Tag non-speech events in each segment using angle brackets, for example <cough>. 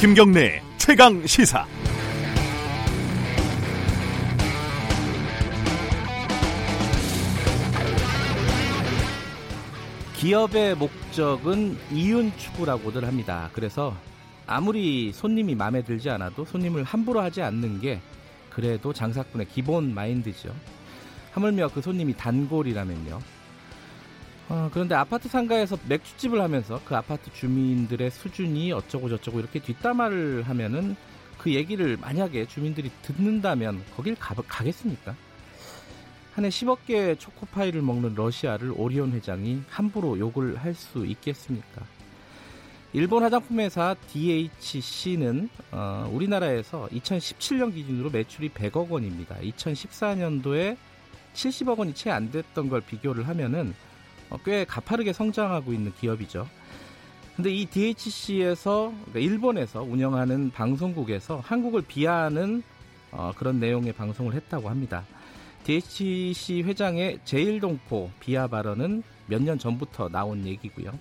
김경래 최강 시사. 기업의 목적은 이윤 추구라고들 합니다. 그래서 아무리 손님이 마음에 들지 않아도 손님을 함부로 하지 않는 게 그래도 장사꾼의 기본 마인드죠. 하물며 그 손님이 단골이라면요. 어, 그런데 아파트 상가에서 맥주집을 하면서 그 아파트 주민들의 수준이 어쩌고 저쩌고 이렇게 뒷담화를 하면은 그 얘기를 만약에 주민들이 듣는다면 거길 가, 가겠습니까? 한 해 10억 개의 초코파이를 먹는 러시아를 오리온 회장이 함부로 욕을 할 수 있겠습니까? 일본 화장품 회사 DHC는 어, 우리나라에서 2017년 기준으로 매출이 100억 원입니다. 2014년도에 70억 원이 채 안 됐던 걸 비교를 하면은 어, 꽤 가파르게 성장하고 있는 기업이죠. 근데 이 DHC에서 그러니까 일본에서 운영하는 방송국에서 한국을 비하하는 어, 그런 내용의 방송을 했다고 합니다. DHC 회장의 제일동포 비하 발언은 몇 년 전부터 나온 얘기고요.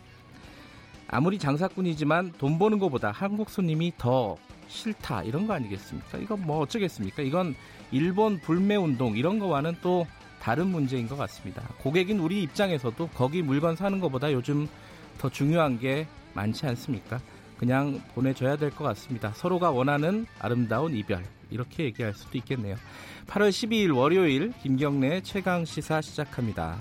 아무리 장사꾼이지만 돈 버는 것보다 한국 손님이 더 싫다 이런 거 아니겠습니까? 이건 뭐 어쩌겠습니까? 이건 일본 불매 운동 이런 거와는 또 다른 문제인 것 같습니다. 고객인 우리 입장에서도 거기 물건 사는 것보다 요즘 더 중요한 게 많지 않습니까? 그냥 보내줘야 될 것 같습니다. 서로가 원하는 아름다운 이별 이렇게 얘기할 수도 있겠네요. 8월 12일 월요일 김경래 최강 시사 시작합니다.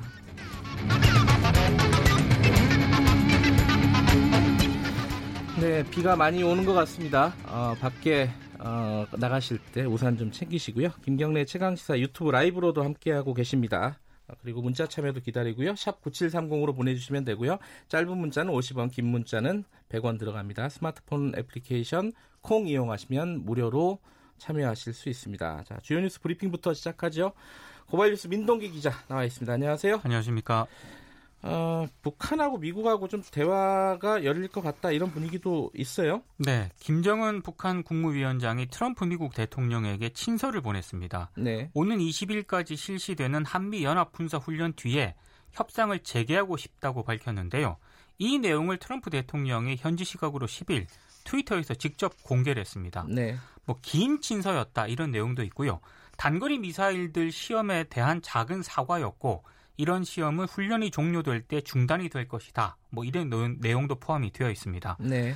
네, 비가 많이 오는 것 같습니다. 어, 밖에 어, 나가실 때 우산 좀 챙기시고요. 김경래 최강시사 유튜브 라이브로도 함께하고 계십니다. 어, 그리고 문자 참여도 기다리고요. 샵 9730으로 보내주시면 되고요. 짧은 문자는 50원, 긴 문자는 100원 들어갑니다. 스마트폰 애플리케이션 콩 이용하시면 무료로 참여하실 수 있습니다. 자, 주요 뉴스 브리핑부터 시작하죠. 고발 뉴스 민동기 기자 나와 있습니다. 안녕하세요. 안녕하십니까. 어, 북한하고 미국하고 좀 대화가 열릴 것 같다 이런 분위기도 있어요. 네, 김정은 북한 국무위원장이 트럼프 미국 대통령에게 친서를 보냈습니다. 네. 오는 20일까지 실시되는 한미 연합 군사 훈련 뒤에 협상을 재개하고 싶다고 밝혔는데요. 이 내용을 트럼프 대통령이 현지 시각으로 10일 트위터에서 직접 공개를 했습니다. 네. 뭐긴 친서였다 이런 내용도 있고요. 단거리 미사일들 시험에 대한 작은 사과였고 이런 시험은 훈련이 종료될 때 중단이 될 것이다. 뭐 이런 내용도 포함이 되어 있습니다. 네.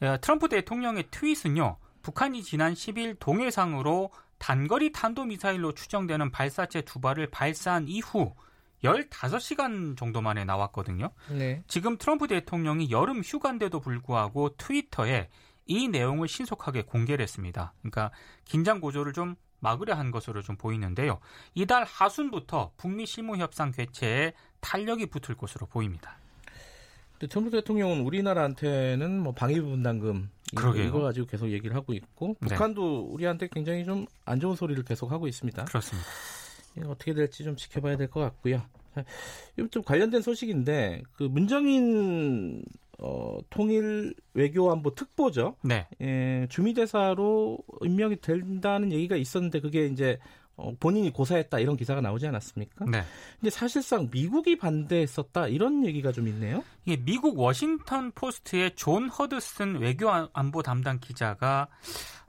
어, 트럼프 대통령의 트윗은요. 북한이 지난 10일 동해상으로 단거리 탄도미사일로 추정되는 발사체 두 발을 발사한 이후 15시간 정도 만에 나왔거든요. 네. 지금 트럼프 대통령이 여름 휴가인데도 불구하고 트위터에 이 내용을 신속하게 공개를 했습니다. 그러니까 긴장 고조를 좀 막으려 한 것으로 좀 보이는데요. 이달 하순부터 북미 실무 협상 개최에 탄력이 붙을 것으로 보입니다. 트럼프 대통령은 우리나라한테는 뭐 방위부 분담금 그러게요. 이거 가지고 계속 얘기를 하고 있고 네. 북한도 우리한테 굉장히 좀 안 좋은 소리를 계속 하고 있습니다. 그렇습니다. 어떻게 될지 좀 지켜봐야 될 것 같고요. 좀 관련된 소식인데 그 문정인 어, 통일 외교안보 특보죠. 네. 예, 주미대사로 임명이 된다는 얘기가 있었는데 그게 이제 어, 본인이 고사했다 이런 기사가 나오지 않았습니까? 네. 근데 사실상 미국이 반대했었다 이런 얘기가 좀 있네요. 예, 미국 워싱턴 포스트의 존 허드슨 외교안보 담당 기자가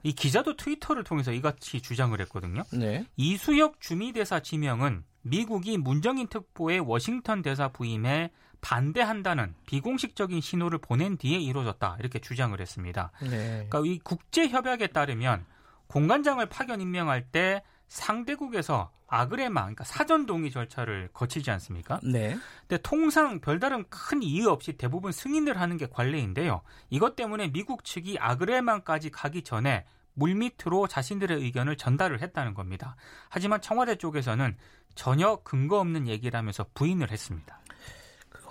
이 기자도 트위터를 통해서 이같이 주장을 했거든요. 네. 이수혁 주미대사 지명은 미국이 문정인 특보의 워싱턴 대사 부임에 반대한다는 비공식적인 신호를 보낸 뒤에 이루어졌다 이렇게 주장을 했습니다. 네. 그러니까 이 국제 협약에 따르면 공관장을 파견 임명할 때 상대국에서 아그레마, 그러니까 사전 동의 절차를 거치지 않습니까? 네. 근데 통상 별다른 큰 이유 없이 대부분 승인을 하는 게 관례인데요. 이것 때문에 미국 측이 아그레만까지 가기 전에 물밑으로 자신들의 의견을 전달을 했다는 겁니다. 하지만 청와대 쪽에서는 전혀 근거 없는 얘기라면서 부인을 했습니다.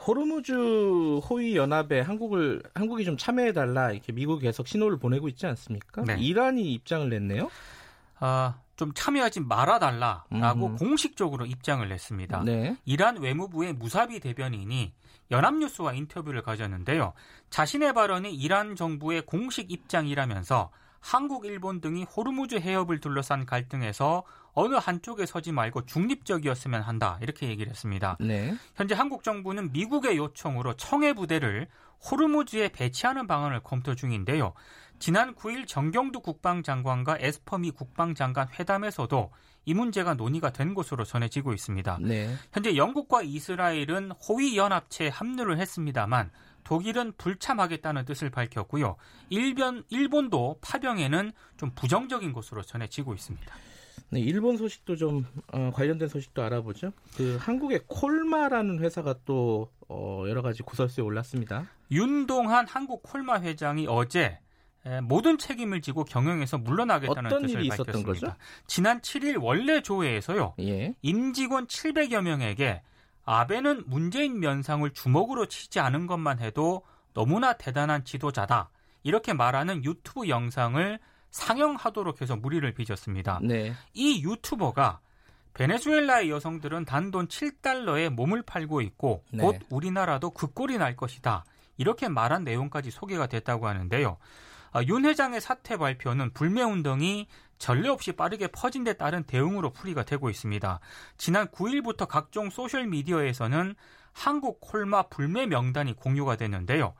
호르무즈 호위 연합에 한국을 한국이 좀 참여해 달라 이렇게 미국이 계속 신호를 보내고 있지 않습니까? 네. 이란이 입장을 냈네요. 아, 좀 참여하지 말아 달라라고 음. 공식적으로 입장을 냈습니다. 네. 이란 외무부의 무사비 대변인이 연합뉴스와 인터뷰를 가졌는데요. 자신의 발언이 이란 정부의 공식 입장이라면서 한국, 일본 등이 호르무즈 해협을 둘러싼 갈등에서 어느 한쪽에 서지 말고 중립적이었으면 한다 이렇게 얘기를 했습니다. 네. 현재 한국 정부는 미국의 요청으로 청해 부대를 호르무즈에 배치하는 방안을 검토 중인데요. 지난 9일 정경두 국방장관과 에스퍼미 국방장관 회담에서도 이 문제가 논의가 된 것으로 전해지고 있습니다. 네. 현재 영국과 이스라엘은 호위 연합체에 합류를 했습니다만 독일은 불참하겠다는 뜻을 밝혔고요. 일변 일본도 파병에는 좀 부정적인 것으로 전해지고 있습니다. 네, 일본 소식도 좀 어, 관련된 소식도 알아보죠. 그 한국의 콜마라는 회사가 또 어, 여러 가지 구설수에 올랐습니다. 윤동한 한국 콜마 회장이 어제 모든 책임을 지고 경영에서 물러나겠다는 뜻을 밝혔습니다. 거죠? 지난 7일 원래 조회에서요. 예. 임직원 700여 명에게 아베는 문재인 면상을 주먹으로 치지 않은 것만 해도 너무나 대단한 지도자다. 이렇게 말하는 유튜브 영상을 상영하도록 해서 무리를 빚었습니다. 네. 이 유튜버가 베네수엘라의 여성들은 단돈 7달러에 몸을 팔고 있고 네. 곧 우리나라도 그 꼴이 날 것이다. 이렇게 말한 내용까지 소개가 됐다고 하는데요. 아, 윤 회장의 사퇴 발표는 불매운동이 전례 없이 빠르게 퍼진 데 따른 대응으로 풀이가 되고 있습니다. 지난 9일부터 각종 소셜미디어에서는 한국 콜마 불매 명단이 공유가 됐는데요.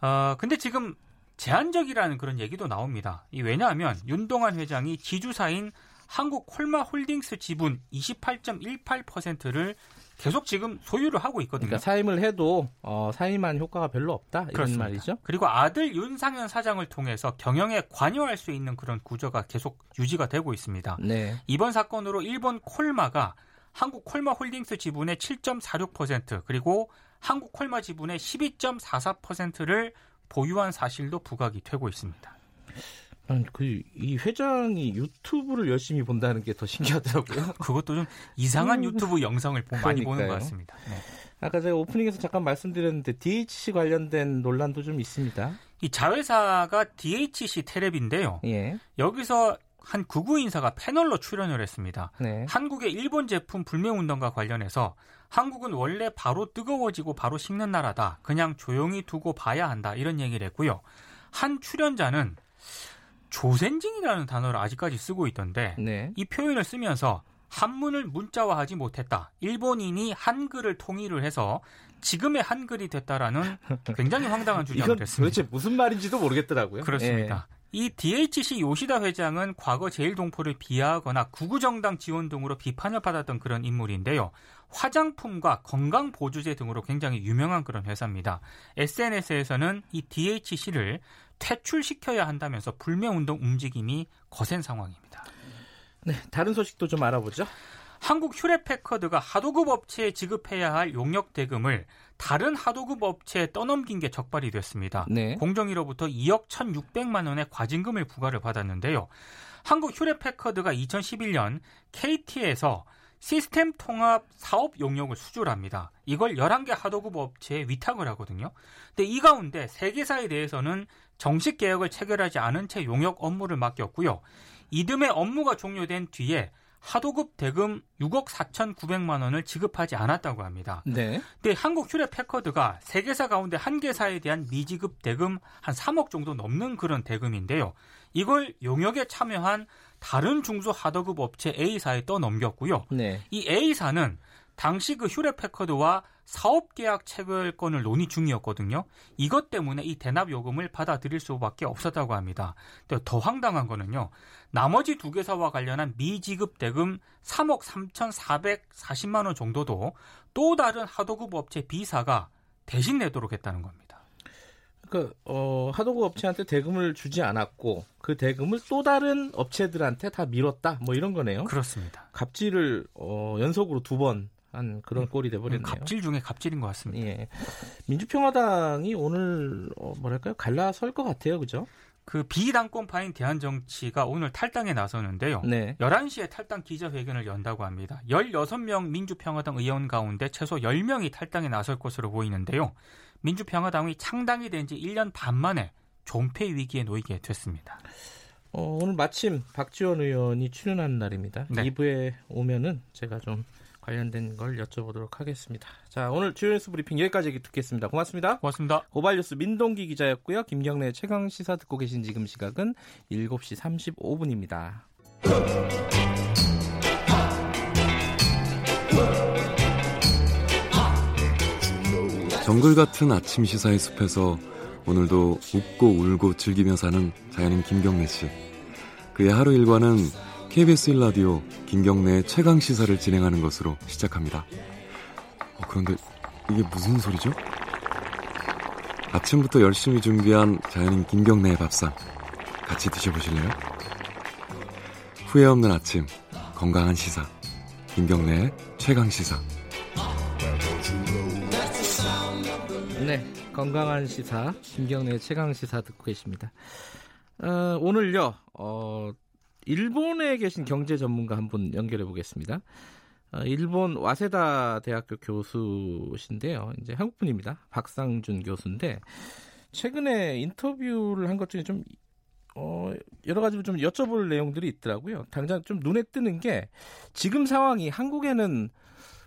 어, 근데 지금 제한적이라는 그런 얘기도 나옵니다. 이 왜냐하면 윤동환 회장이 지주사인 한국 콜마 홀딩스 지분 28.18%를 계속 지금 소유를 하고 있거든요. 그러니까 사임을 해도 어, 사임한 효과가 별로 없다 이런 그렇습니다. 말이죠. 그리고 아들 윤상현 사장을 통해서 경영에 관여할 수 있는 그런 구조가 계속 유지가 되고 있습니다. 네. 이번 사건으로 일본 콜마가 한국 콜마 홀딩스 지분의 7.46% 그리고 한국 콜마 지분의 12.44%를 보유한 사실도 부각이 되고 있습니다. 그이 회장이 유튜브를 열심히 본다는 게 더 신기하더라고요. <laughs> 그것도 좀 이상한 음. 유튜브 영상을 많이 보는 것 같습니다. 네. 아까 제가 오프닝에서 잠깐 말씀드렸는데 DHC 관련된 논란도 좀 있습니다. 이 자회사가 DHC 테레비인데요. 예. 여기서 한 구구 인사가 패널로 출연을 했습니다. 네. 한국의 일본 제품 불매 운동과 관련해서 한국은 원래 바로 뜨거워지고 바로 식는 나라다. 그냥 조용히 두고 봐야 한다. 이런 얘기를 했고요. 한 출연자는 조센징이라는 단어를 아직까지 쓰고 있던데 네. 이 표현을 쓰면서 한문을 문자화하지 못했다. 일본인이 한글을 통일을 해서 지금의 한글이 됐다라는 <laughs> 굉장히 황당한 주장을 했습니다. 도대체 무슨 말인지도 모르겠더라고요. 그렇습니다. 예. 이 DHC 요시다 회장은 과거 제일동포를 비하하거나 구구정당 지원 등으로 비판을 받았던 그런 인물인데요. 화장품과 건강보조제 등으로 굉장히 유명한 그런 회사입니다. SNS에서는 이 DHC를 퇴출시켜야 한다면서 불매운동 움직임이 거센 상황입니다. 네, 다른 소식도 좀 알아보죠. 한국 휴레패커드가 하도급 업체에 지급해야 할 용역 대금을 다른 하도급 업체에 떠넘긴 게 적발이 됐습니다. 네. 공정위로부터 2억 1,600만 원의 과징금을 부과를 받았는데요. 한국 휴레패커드가 2011년 KT에서 시스템 통합 사업 용역을 수주합니다. 이걸 11개 하도급 업체에 위탁을 하거든요. 근데 이 가운데 3개사에 대해서는 정식 계약을 체결하지 않은 채 용역 업무를 맡겼고요. 이듬해 업무가 종료된 뒤에 하도급 대금 6억 4,900만 원을 지급하지 않았다고 합니다. 네. 근데 한국 휴대 패커드가 세 개사 가운데 한 개사에 대한 미지급 대금 한 3억 정도 넘는 그런 대금인데요. 이걸 용역에 참여한 다른 중소 하도급 업체 A사에 떠넘겼고요. 네. 이 A사는 당시 그 휴레 패커드와 사업 계약 체결권을 논의 중이었거든요. 이것 때문에 이 대납 요금을 받아들일 수밖에 없었다고 합니다. 더 황당한 거는요. 나머지 두 개사와 관련한 미지급 대금 3억 3,440만 원 정도도 또 다른 하도급 업체 B사가 대신 내도록 했다는 겁니다. 그 어, 하도급 업체한테 대금을 주지 않았고 그 대금을 또 다른 업체들한테 다 밀었다 뭐 이런 거네요. 그렇습니다. 갑질을 어, 연속으로 두 번 한 그런 음, 꼴이 돼버렸네요. 갑질 중에 갑질인 것 같습니다. 예. 민주평화당이 오늘 어, 뭐랄까요 갈라설 것 같아요, 그죠? 그 비당권파인 대한정치가 오늘 탈당에 나서는데요. 네. 11시에 탈당 기자회견을 연다고 합니다. 16명 민주평화당 의원 가운데 최소 10명이 탈당에 나설 것으로 보이는데요. 민주평화당이 창당이 된 지 1년 반 만에 존폐 위기에 놓이게 됐습니다. 어, 오늘 마침 박지원 의원이 출연하는 날입니다. 네. 2부에 오면은 제가 좀 관련된 걸 여쭤보도록 하겠습니다. 자, 오늘 주요 뉴스 브리핑 여기까지 듣겠습니다. 고맙습니다. 고맙습니다. 고발 뉴스 민동기 기자였고요. 김경래 최강 시사 듣고 계신 지금 시각은 7시 35분입니다. 정글 같은 아침 시사의 숲에서 오늘도 웃고 울고 즐기며 사는 자연인 김경래 씨. 그의 하루 일과는 KBS 1라디오 김경래의 최강 시사를 진행하는 것으로 시작합니다. 어, 그런데 이게 무슨 소리죠? 아침부터 열심히 준비한 자연인 김경래의 밥상 같이 드셔보실래요? 후회 없는 아침 건강한 시사 김경래의 최강 시사 네, 건강한 시사 김경래 최강 시사 듣고 계십니다. 어, 오늘요, 어, 일본에 계신 경제 전문가 한 분 연결해 보겠습니다. 어, 일본 와세다 대학교 교수신데요. 이제 한국 분입니다. 박상준 교수인데 최근에 인터뷰를 한 것 중에 좀 어, 여러 가지로 좀 여쭤볼 내용들이 있더라고요. 당장 좀 눈에 뜨는 게 지금 상황이 한국에는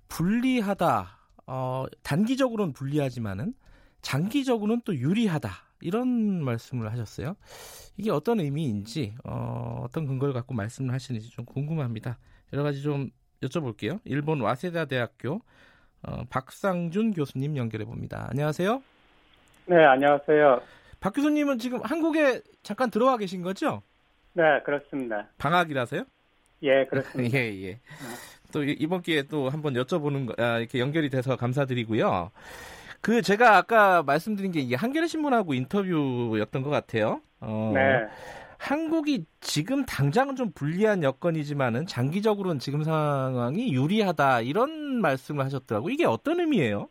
불리하다. 어, 단기적으로는 불리하지만은 장기적으로는 또 유리하다. 이런 말씀을 하셨어요. 이게 어떤 의미인지 어, 어떤 근거를 갖고 말씀을 하시는지 좀 궁금합니다. 여러 가지 좀 여쭤볼게요. 일본 와세다 대학교 어, 박상준 교수님 연결해 봅니다. 안녕하세요. 네, 안녕하세요. 박 교수님은 지금 한국에 잠깐 들어와 계신 거죠? 네, 그렇습니다. 방학이라서요? 예, 그렇습니다. <laughs> 예, 예. 또 이번 기회에 또 한번 여쭤보는 거, 아, 이렇게 연결이 돼서 감사드리고요. 그 제가 아까 말씀드린 게 이게 한겨레 신문하고 인터뷰였던 것 같아요. 어, 네. 한국이 지금 당장은 좀 불리한 여건이지만은 장기적으로는 지금 상황이 유리하다 이런 말씀을 하셨더라고. 이게 어떤 의미예요?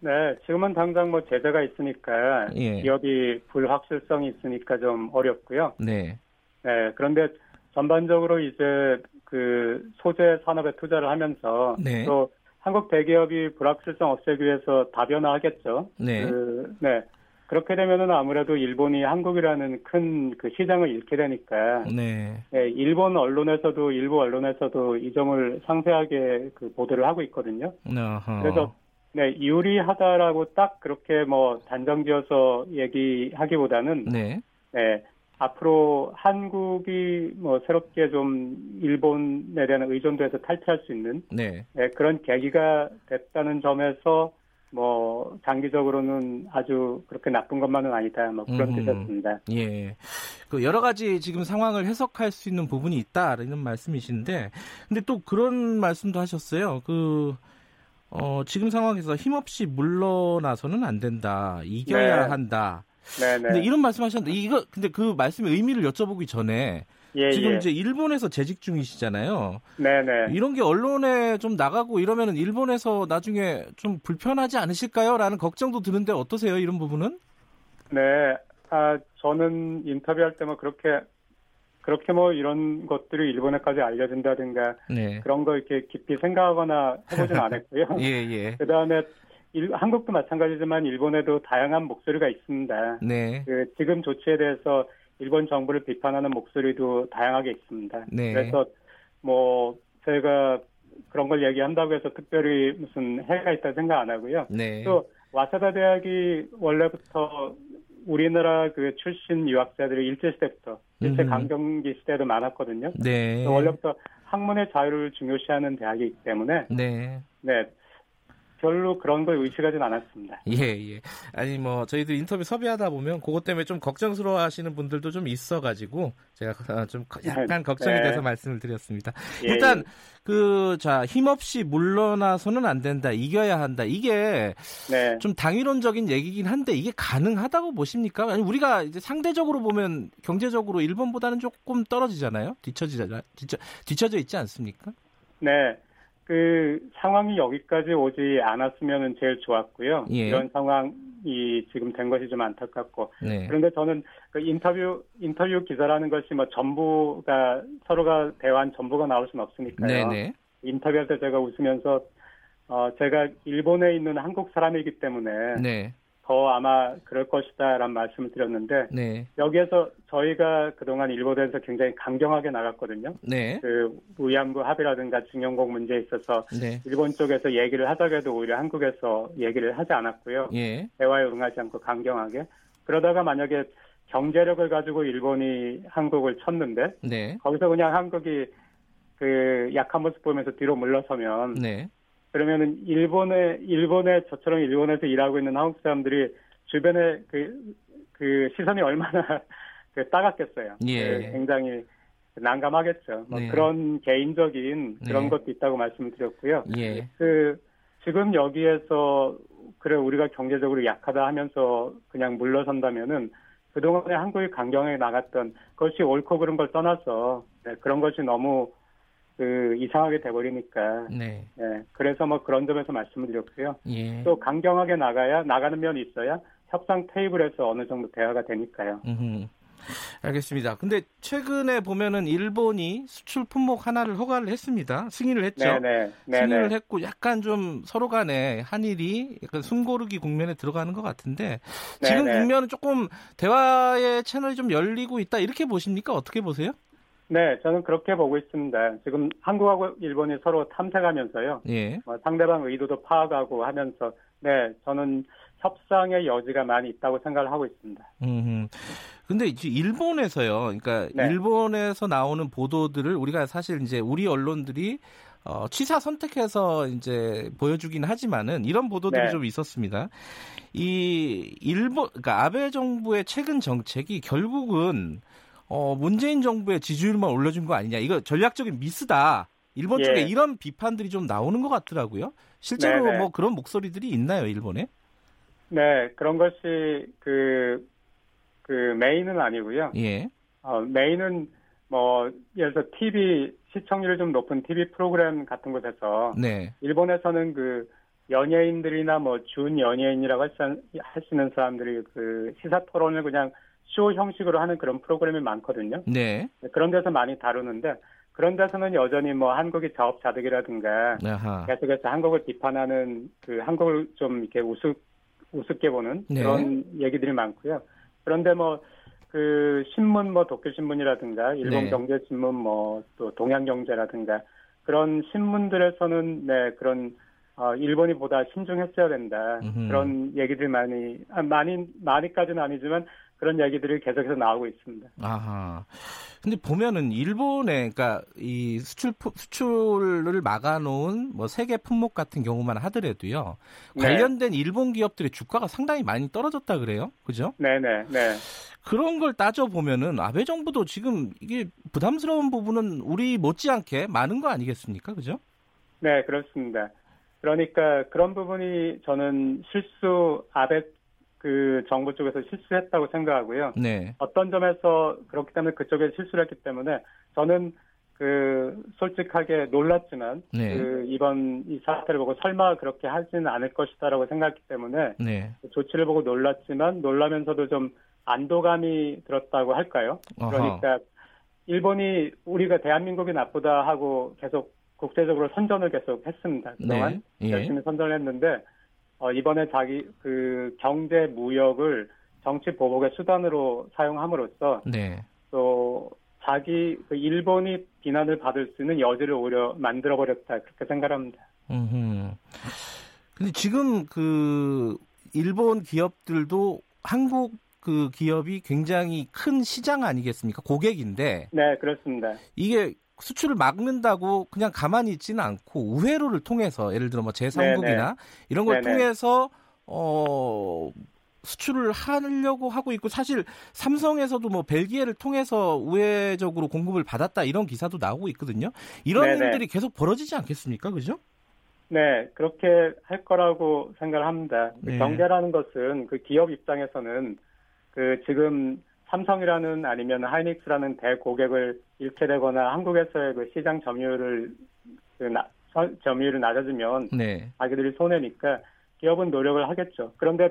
네, 지금은 당장 뭐 제재가 있으니까 예. 기업이 불확실성이 있으니까 좀 어렵고요. 네. 네, 그런데 전반적으로 이제 그 소재 산업에 투자를 하면서 네. 또 한국 대기업이 불확실성 없애기 위해서 다변화하겠죠. 네. 그, 네. 그렇게 되면은 아무래도 일본이 한국이라는 큰 그 시장을 잃게 되니까 네. 네. 일본 언론에서도 일부 언론에서도 이 점을 상세하게 그 보도를 하고 있거든요. 어허. 그래서 네, 유리하다라고 딱 그렇게 뭐 단정지어서 얘기하기보다는 네. 네, 앞으로 한국이 뭐 새롭게 좀 일본에 대한 의존도에서 탈퇴할 수 있는 네. 네, 그런 계기가 됐다는 점에서 뭐 장기적으로는 아주 그렇게 나쁜 것만은 아니다. 뭐 그런 음, 뜻이었습니다. 예. 그 여러 가지 지금 상황을 해석할 수 있는 부분이 있다 이런 말씀이신데 근데 또 그런 말씀도 하셨어요. 그 어, 지금 상황에서 힘없이 물러나서는 안 된다. 이겨야 네. 한다. 네, 네. 근데 이런 말씀하셨는데 이거 근데 그 말씀의 의미를 여쭤보기 전에 예, 지금 예. 이제 일본에서 재직 중이시잖아요. 네네. 이런 게 언론에 좀 나가고 이러면은 일본에서 나중에 좀 불편하지 않으실까요?라는 걱정도 드는데 어떠세요? 이런 부분은? 네. 아 저는 인터뷰할 때뭐 그렇게 그렇게 뭐 이런 것들이 일본에까지 알려진다든가 네. 그런 거 이렇게 깊이 생각하거나 해보진 않았고요. <laughs> 예, 예. <laughs> 그 다음에 한국도 마찬가지지만 일본에도 다양한 목소리가 있습니다. 네. 그 지금 조치에 대해서 일본 정부를 비판하는 목소리도 다양하게 있습니다. 네. 그래서 뭐 제가 그런 걸 얘기한다고 해서 특별히 무슨 해가 있다 생각 안 하고요. 네. 또 와사다 대학이 원래부터 우리나라 그 출신 유학자들이 일제 시대부터 일제 강점기 시대도 많았거든요. 네. 원래부터 학문의 자유를 중요시하는 대학이기 때문에 네. 네. 별로 그런 걸 의식하진 않았습니다. 예, 예. 아니, 뭐, 저희도 인터뷰 섭외하다 보면 그것 때문에 좀 걱정스러워 하시는 분들도 좀 있어 가지고 제가 좀 약간 네. 걱정이 네. 돼서 말씀을 드렸습니다. 예, 일단, 예. 그, 자, 힘없이 물러나서는 안 된다. 이겨야 한다. 이게 네. 좀 당위론적인 얘기긴 한데 이게 가능하다고 보십니까? 아니, 우리가 이제 상대적으로 보면 경제적으로 일본보다는 조금 떨어지잖아요? 뒤처지잖아. 뒤처, 뒤처져 있지 않습니까? 네. 그 상황이 여기까지 오지 않았으면 제일 좋았고요. 예. 이런 상황이 지금 된 것이 좀 안타깝고. 네. 그런데 저는 그 인터뷰 인터뷰 기사라는 것이 뭐 전부가 서로가 대화한 전부가 나올 수는 없으니까요. 네네. 인터뷰할 때 제가 웃으면서 어 제가 일본에 있는 한국 사람이기 때문에 네. 더 아마 그럴 것이다라는 말씀을 드렸는데 네. 여기에서 저희가 그동안 일본에서 굉장히 강경하게 나갔거든요. 네. 그 위안부 합의라든가 증용국 문제에 있어서 네. 일본 쪽에서 얘기를 하자고 해도 오히려 한국에서 얘기를 하지 않았고요. 예. 대화에 응하지 않고 강경하게. 그러다가 만약에 경제력을 가지고 일본이 한국을 쳤는데 네. 거기서 그냥 한국이 그 약한 모습 보면서 뒤로 물러서면 네. 그러면은 일본에 일본에 저처럼 일본에서 일하고 있는 한국 사람들이 주변에 그, 그 시선이 얼마나 <laughs> 그 따갑겠어요. 예. 그 굉장히 난감하겠죠. 뭐 네. 그런 개인적인 그런 네. 것도 있다고 말씀을 드렸고요. 예. 그 지금 여기에서 그래 우리가 경제적으로 약하다 하면서 그냥 물러선다면은 그동안에 한국이 강경하게 나갔던 그것이 옳고 그른 걸 떠나서 네, 그런 것이 너무 그 이상하게 돼버리니까 네. 네. 그래서 뭐 그런 점에서 말씀을 드렸고요. 예. 또 강경하게 나가야 나가는 면이 있어야 협상 테이블에서 어느 정도 대화가 되니까요. 음흠. 알겠습니다. 근데 최근에 보면은 일본이 수출 품목 하나를 허가를 했습니다. 승인을 했죠. 네네. 네네. 승인을 했고 약간 좀 서로 간에 한일이 약간 숨고르기 국면에 들어가는 것 같은데 지금 네네. 국면은 조금 대화의 채널이 좀 열리고 있다 이렇게 보십니까? 어떻게 보세요? 네, 저는 그렇게 보고 있습니다. 지금 한국하고 일본이 서로 탐색하면서요. 예. 어, 상대방 의도도 파악하고 하면서 네, 저는 협상의 여지가 많이 있다고 생각을 하고 있습니다. 음. 근데 이제 일본에서요. 그러니까 네. 일본에서 나오는 보도들을 우리가 사실 이제 우리 언론들이 어, 취사 선택해서 이제 보여주긴 하지만은 이런 보도들이 네. 좀 있었습니다. 이 일본, 그러니까 아베 정부의 최근 정책이 결국은 어, 문재인 정부의 지지율만 올려준 거 아니냐. 이거 전략적인 미스다. 일본 예. 쪽에 이런 비판들이 좀 나오는 것 같더라고요. 실제로 네네. 네. 뭐 그런 목소리들이 있나요, 일본에? 네, 그런 것이 그, 그 메인은 아니고요. 예. 어, 메인은 뭐, 예를 들어 TV, 시청률이 좀 높은 TV 프로그램 같은 곳에서. 네. 일본에서는 그 연예인들이나 뭐 준 연예인이라고 하시는 사람들이 그 시사 토론을 그냥 쇼 형식으로 하는 그런 프로그램이 많거든요. 네. 그런 데서 많이 다루는데 그런 데서는 여전히 뭐 한국이 자업 자득이라든가 계속해서 한국을 비판하는 그 한국을 좀 이렇게 우습 우습게 보는 네. 그런 얘기들이 많고요. 그런데 뭐 그 신문 뭐 도쿄 신문이라든가 일본 네. 경제 신문 뭐 또 동양 경제라든가 그런 신문들에서는 네 그런 어 일본이 보다 신중했어야 된다 음흠. 그런 얘기들 많이 아, 많이 많이까지는 아니지만 그런 얘기들이 계속해서 나오고 있습니다. 아하. 근데 보면은 일본에 그러니까 이 수출 수출을 막아놓은 뭐 세계 품목 같은 경우만 하더라도요 네. 관련된 일본 기업들의 주가가 상당히 많이 떨어졌다 그래요, 그죠? 네네 네. 그런 걸 따져 보면은 아베 정부도 지금 이게 부담스러운 부분은 우리 못지않게 많은 거 아니겠습니까, 그죠? 네 그렇습니다. 그러니까 그런 부분이 저는 실수 아베 그 정부 쪽에서 실수했다고 생각하고요. 네. 어떤 점에서 그렇기 때문에 그쪽에 실수를 했기 때문에 저는 그 솔직하게 놀랐지만 네. 그 이번 이 사태를 보고 설마 그렇게 하지는 않을 것이다라고 생각했기 때문에 네. 그 조치를 보고 놀랐지만 놀라면서도 좀 안도감이 들었다고 할까요? 어허. 그러니까 일본이 우리가 대한민국이 나쁘다 하고 계속 국제적으로 선전을 계속 했습니다. 그동안 네. 예. 열심히 선전을 했는데 어, 이번에 자기 그 경제 무역을 정치 보복의 수단으로 사용함으로써 네. 또 자기 그 일본이 비난을 받을 수 있는 여지를 오히려 만들어 버렸다 그렇게 생각합니다. 음. 근데 지금 그 일본 기업들도 한국 그 기업이 굉장히 큰 시장 아니겠습니까? 고객인데. 네, 그렇습니다. 이게 수출을 막는다고 그냥 가만히 있지는 않고 우회로를 통해서 예를 들어 뭐 제3국이나 네네. 이런 걸 네네. 통해서 어 수출을 하려고 하고 있고 사실 삼성에서도 뭐 벨기에를 통해서 우회적으로 공급을 받았다 이런 기사도 나오고 있거든요. 이런 네네. 일들이 계속 벌어지지 않겠습니까? 그죠? 네, 그렇게 할 거라고 생각을 합니다. 네. 경제라는 것은 그 기업 입장에서는 그 지금 삼성이라는 아니면 하이닉스라는 대고객을 잃게 되거나 한국에서의 그 시장 점유율을 그 나, 점유율을 낮아지면 네. 자기들이 손해니까 기업은 노력을 하겠죠. 그런데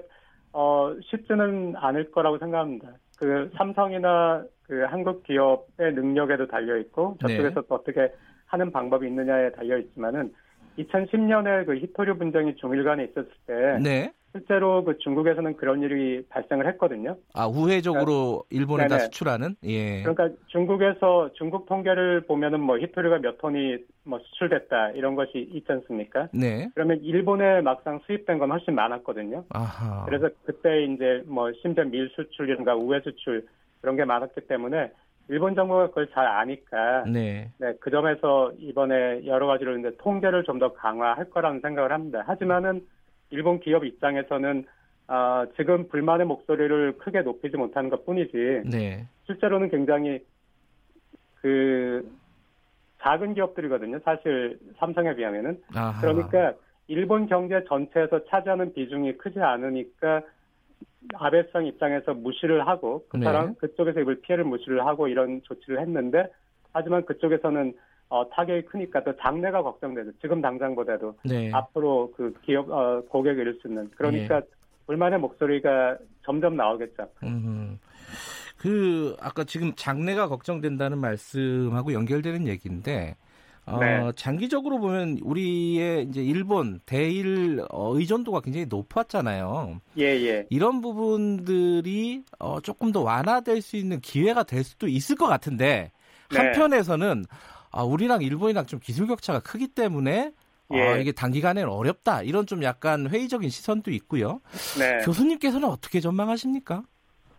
어, 쉽지는 않을 거라고 생각합니다. 그 삼성이나 그 한국 기업의 능력에도 달려 있고 저쪽에서 네. 또 어떻게 하는 방법이 있느냐에 달려 있지만은 2010년에 그 히토류 분쟁이 중일간에 있었을 때 네. 실제로 그 중국에서는 그런 일이 발생을 했거든요. 아 우회적으로 그러니까, 일본에다 네네. 수출하는? 예. 그러니까 중국에서 중국 통계를 보면은 뭐 히토류가 몇 톤이 뭐 수출됐다 이런 것이 있지 않습니까? 네. 그러면 일본에 막상 수입된 건 훨씬 많았거든요. 아하. 그래서 그때 이제 뭐 심지어 밀 수출이든가 우회 수출 그런 게 많았기 때문에 일본 정부가 그걸 잘 아니까 네. 네, 그 점에서 이번에 여러 가지로 이제 통제를 좀 더 강화할 거라는 생각을 합니다. 하지만은 일본 기업 입장에서는 어, 지금 불만의 목소리를 크게 높이지 못하는 것 뿐이지 네. 실제로는 굉장히 그 작은 기업들이거든요. 사실 삼성에 비하면은 아하. 그러니까 일본 경제 전체에서 차지하는 비중이 크지 않으니까 아베성 입장에서 무시를 하고 그 네. 사람 네. 그쪽에서 입을 피해를 무시를 하고 이런 조치를 했는데 하지만 그쪽에서는 어, 타격이 크니까 또 장래가 걱정되죠. 지금 당장보다도 네. 앞으로 그 기업 어, 고객을 잃을 수 있는 그러니까 네. 불만의 목소리가 점점 나오겠죠. 음. 그 아까 지금 장래가 걱정된다는 말씀하고 연결되는 얘기인데 어, 네. 장기적으로 보면 우리의 이제 일본 대일 어, 의존도가 굉장히 높았잖아요. 예, 예. 이런 부분들이 어, 조금 더 완화될 수 있는 기회가 될 수도 있을 것 같은데 네. 한편에서는 아, 우리랑 일본이랑 좀 기술 격차가 크기 때문에 어, 예. 어, 이게 단기간에는 어렵다 이런 좀 약간 회의적인 시선도 있고요. 네. 교수님께서는 어떻게 전망하십니까?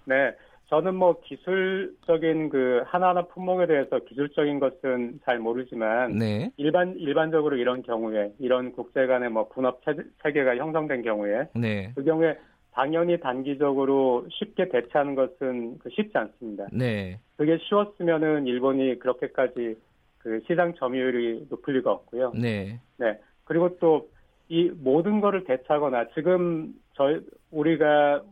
네. 저는 뭐 기술적인 그 하나하나 품목에 대해서 기술적인 것은 잘 모르지만 네. 일반 일반적으로 이런 경우에 이런 국제 간의 뭐 분업 체계가 형성된 경우에 네. 그 경우에 당연히 단기적으로 쉽게 대체하는 것은 그 쉽지 않습니다. 네. 그게 쉬웠으면은 일본이 그렇게까지 그 시장 점유율이 높을 리가 없고요. 네. 네. 그리고 또 이 모든 거를 대체하거나 지금 저희 우리가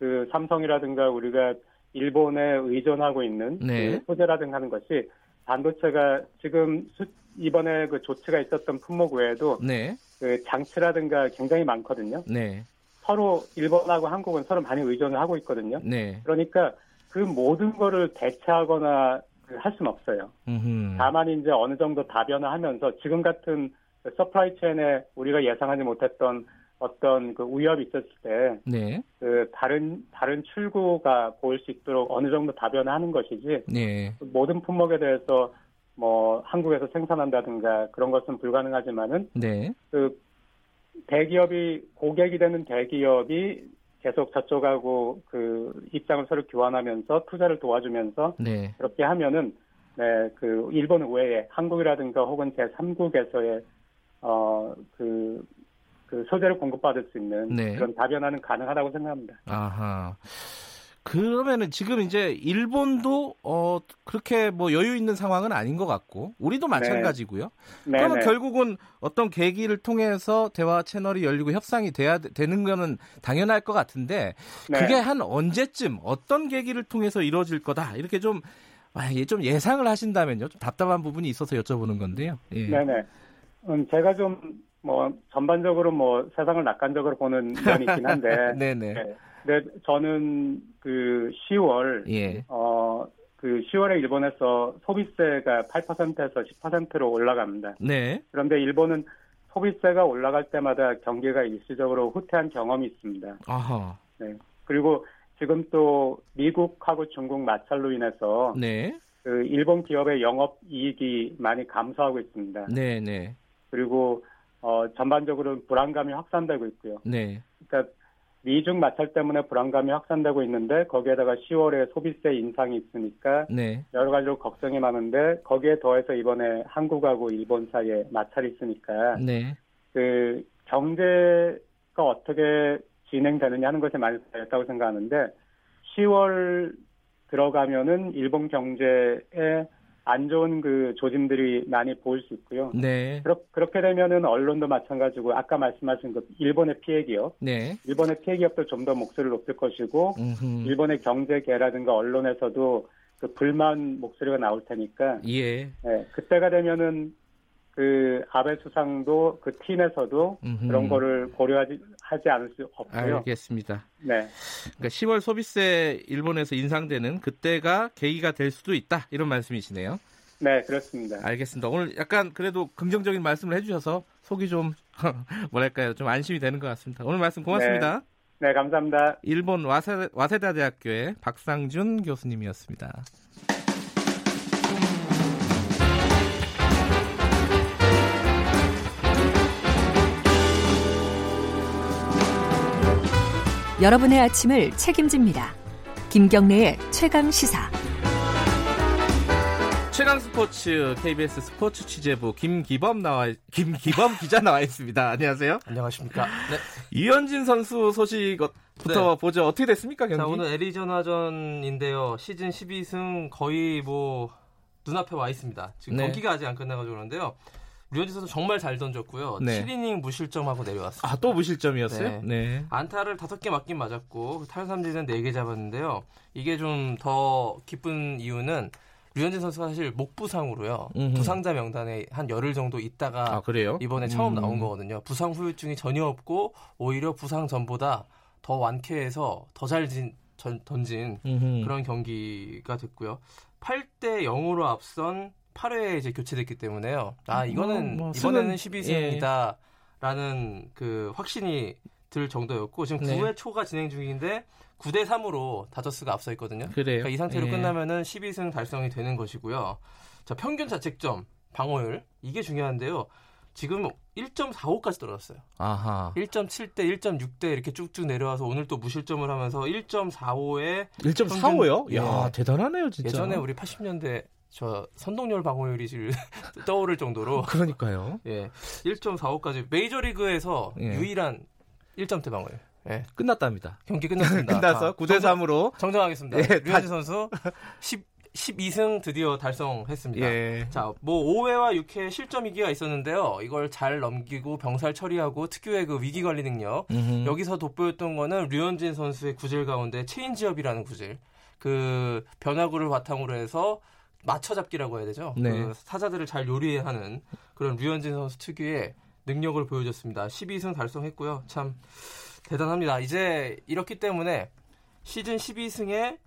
그 삼성이라든가 우리가 일본에 의존하고 있는 네. 그 소재라든가 하는 것이 반도체가 지금 수, 이번에 그 조치가 있었던 품목 외에도 네. 그 장치라든가 굉장히 많거든요. 네. 서로 일본하고 한국은 서로 많이 의존을 하고 있거든요. 네. 그러니까 그 모든 거를 대체하거나 그 할 수는 없어요. 음흠. 다만 이제 어느 정도 다변화하면서 지금 같은 supply chain에 우리가 예상하지 못했던 어떤 그 위협이 있었을 때, 네. 그 다른 다른 출구가 보일 수 있도록 어느 정도 다변화하는 것이지, 네. 그 모든 품목에 대해서 뭐 한국에서 생산한다든가 그런 것은 불가능하지만은, 네. 그 대기업이 고객이 되는 대기업이 계속 저쪽하고 그 입장을 서로 교환하면서 투자를 도와주면서 네. 그렇게 하면은 네, 그 일본 외에 한국이라든가 혹은 제3국에서의 어그 그 소재를 공급받을 수 있는 네. 그런 다변화는 가능하다고 생각합니다. 아하. 그러면은 지금 이제 일본도 어 그렇게 뭐 여유 있는 상황은 아닌 것 같고 우리도 네. 마찬가지고요. 네. 그러면 네. 결국은 어떤 계기를 통해서 대화 채널이 열리고 협상이 돼야 되는 거는 당연할 것 같은데 네. 그게 한 언제쯤 어떤 계기를 통해서 이루어질 거다 이렇게 좀 아, 좀 예상을 하신다면요. 좀 답답한 부분이 있어서 여쭤보는 건데요. 예. 네네. 음, 제가 좀 뭐 전반적으로 뭐 세상을 낙관적으로 보는 면이 있긴 한데 네네. <laughs> 네. 네, 저는 그 10월 예. 어그 10월에 일본에서 소비세가 8%에서 10%로 올라갑니다. 네. 그런데 일본은 소비세가 올라갈 때마다 경기가 일시적으로 후퇴한 경험이 있습니다. 아하. 네. 그리고 지금 또 미국하고 중국 마찰로 인해서 네. 그 일본 기업의 영업 이익이 많이 감소하고 있습니다. 네, 네. 그리고 어, 전반적으로 불안감이 확산되고 있고요. 네. 그러니까 미중 마찰 때문에 불안감이 확산되고 있는데 거기에다가 10월에 소비세 인상이 있으니까 네. 여러 가지로 걱정이 많은데 거기에 더해서 이번에 한국하고 일본 사이에 마찰이 있으니까 네. 그 경제가 어떻게 진행되느냐 하는 것에 많이 달렸다고 생각하는데 10월 들어가면은 일본 경제에 안 좋은 그 조짐들이 많이 보일 수 있고요. 네. 그렇, 그렇게 되면은 언론도 마찬가지고 아까 말씀하신 그 일본의 피해 기업, 네. 일본의 피해 기업도 좀 더 목소리를 높일 것이고 음흠. 일본의 경제계라든가 언론에서도 그 불만 목소리가 나올 테니까 예. 네, 그때가 되면은 그 아베 수상도 그 팀에서도 음흠. 그런 거를 고려하지 하지 않을 수 없고요. 알겠습니다. 네. 그러니까 10월 소비세 일본에서 인상되는 그때가 계기가 될 수도 있다 이런 말씀이시네요. 네, 그렇습니다. 알겠습니다. 오늘 약간 그래도 긍정적인 말씀을 해주셔서 속이 좀 <laughs> 뭐랄까요, 좀 안심이 되는 것 같습니다. 오늘 말씀 고맙습니다. 네, 네 감사합니다. 일본 와세, 와세다 대학교의 박상준 교수님이었습니다. 여러분의 아침을 책임집니다. 김경래의 최강 시사. 최강 스포츠 KBS 스포츠 취재부 김기범 나와 김기범 기자 나와 있습니다. 안녕하세요. 안녕하십니까. 네. 이현진 선수 소식부터 네. 보죠. 어떻게 됐습니까 경기? 자 오늘 애리조나전인데요. 시즌 12승 거의 뭐 눈앞에 와 있습니다. 지금 네. 경기가 아직 안 끝나가지고 그러는데요. 류현진 선수 정말 잘 던졌고요. 네. 7이닝 무실점하고 내려왔어요. 아, 또 무실점이었어요? 네. 네. 안타를 5개 맞긴 맞았고 탈삼진은 4개 잡았는데요. 이게 좀 더 기쁜 이유는 류현진 선수가 사실 목 부상으로요. 음흠. 부상자 명단에 한 열흘 정도 있다가 아, 이번에 처음 음. 나온 거거든요. 부상 후유증이 전혀 없고 오히려 부상 전보다 더 완쾌해서 더잘 던진 음흠. 그런 경기가 됐고요. 8대 0으로 앞선 8회에 이제 교체됐기 때문에요. 아 음, 이거는 뭐, 뭐, 이번에는 12승이다라는 예. 그 확신이 들 정도였고 지금 네. 9회 초가 진행 중인데 9대 3으로 다저스가 앞서 있거든요. 그래요? 그러니까 이 상태로 예. 끝나면은 12승 달성이 되는 것이고요. 자 평균 자책점 방어율 이게 중요한데요. 지금 1.45까지 떨어졌어요. 아하. 1.7대, 1.6대 이렇게 쭉쭉 내려와서 오늘 또 무실점을 하면서 1.45에 1.45요? 야, 예. 대단하네요, 진짜. 예전에 우리 80년대 저 선동열 방어율이 지금 <laughs> 떠오를 정도로 그러니까요. 예. 1.45까지 메이저리그에서 예. 유일한 1점대 방어율. 예. 끝났답니다. 경기 끝났습니다. 끝나서 9대 3으로 정정 하겠습니다. 예, 류현진 선수 10 12승 드디어 달성했습니다. 예. 자, 뭐 5회와 6회 실점 위기가 있었는데요. 이걸 잘 넘기고 병살 처리하고 특유의 그 위기 관리 능력. 음흠. 여기서 돋보였던 거는 류현진 선수의 구질 가운데 체인지업이라는 구질. 그 변화구를 바탕으로 해서 맞춰잡기라고 해야 되죠. 네. 그 타자들을 잘 요리하는 그런 류현진 선수 특유의 능력을 보여줬습니다. 12승 달성했고요. 참 대단합니다. 이제 이렇기 때문에 시즌 12승에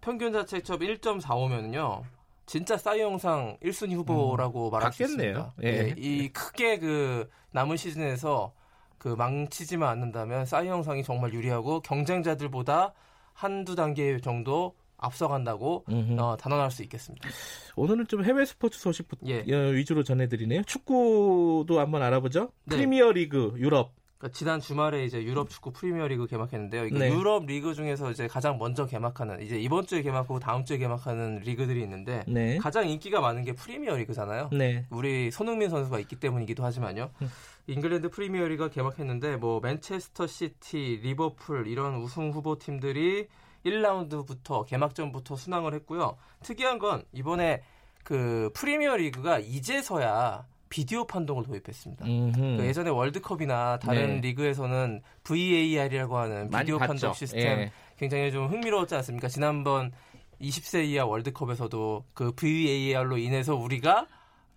평균 자책점 1.45면요. 진짜 사이 영상 1순위 후보라고 음, 말할 수 있습니다. 예. 예. 이 크게 그 남은 시즌에서 그 망치지만 않는다면 사이 영상이 정말 유리하고 경쟁자들보다 한두 단계 정도 앞서간다고 어, 단언할 수 있겠습니다. 오늘은 좀 해외 스포츠 소식부터 예. 어, 위주로 전해드리네요. 축구도 한번 알아보죠. 네. 프리미어 리그 유럽. 그러니까 지난 주말에 이제 유럽 축구 프리미어 리그 개막했는데요. 이게 네. 유럽 리그 중에서 이제 가장 먼저 개막하는 이제 이번 주에 개막하고 다음 주에 개막하는 리그들이 있는데 네. 가장 인기가 많은 게 프리미어 리그잖아요. 네. 우리 손흥민 선수가 있기 때문이기도 하지만요. 음. 잉글랜드 프리미어리그가 개막했는데 뭐 맨체스터 시티, 리버풀 이런 우승 후보 팀들이 1라운드부터 개막전부터 순항을 했고요. 특이한 건 이번에 그 프리미어 리그가 이제서야 비디오 판독을 도입했습니다. 그 예전에 월드컵이나 다른 네. 리그에서는 VAR이라고 하는 비디오 판독 시스템 예. 굉장히 좀 흥미로웠지 않습니까? 지난번 20세 이하 월드컵에서도 그 VAR로 인해서 우리가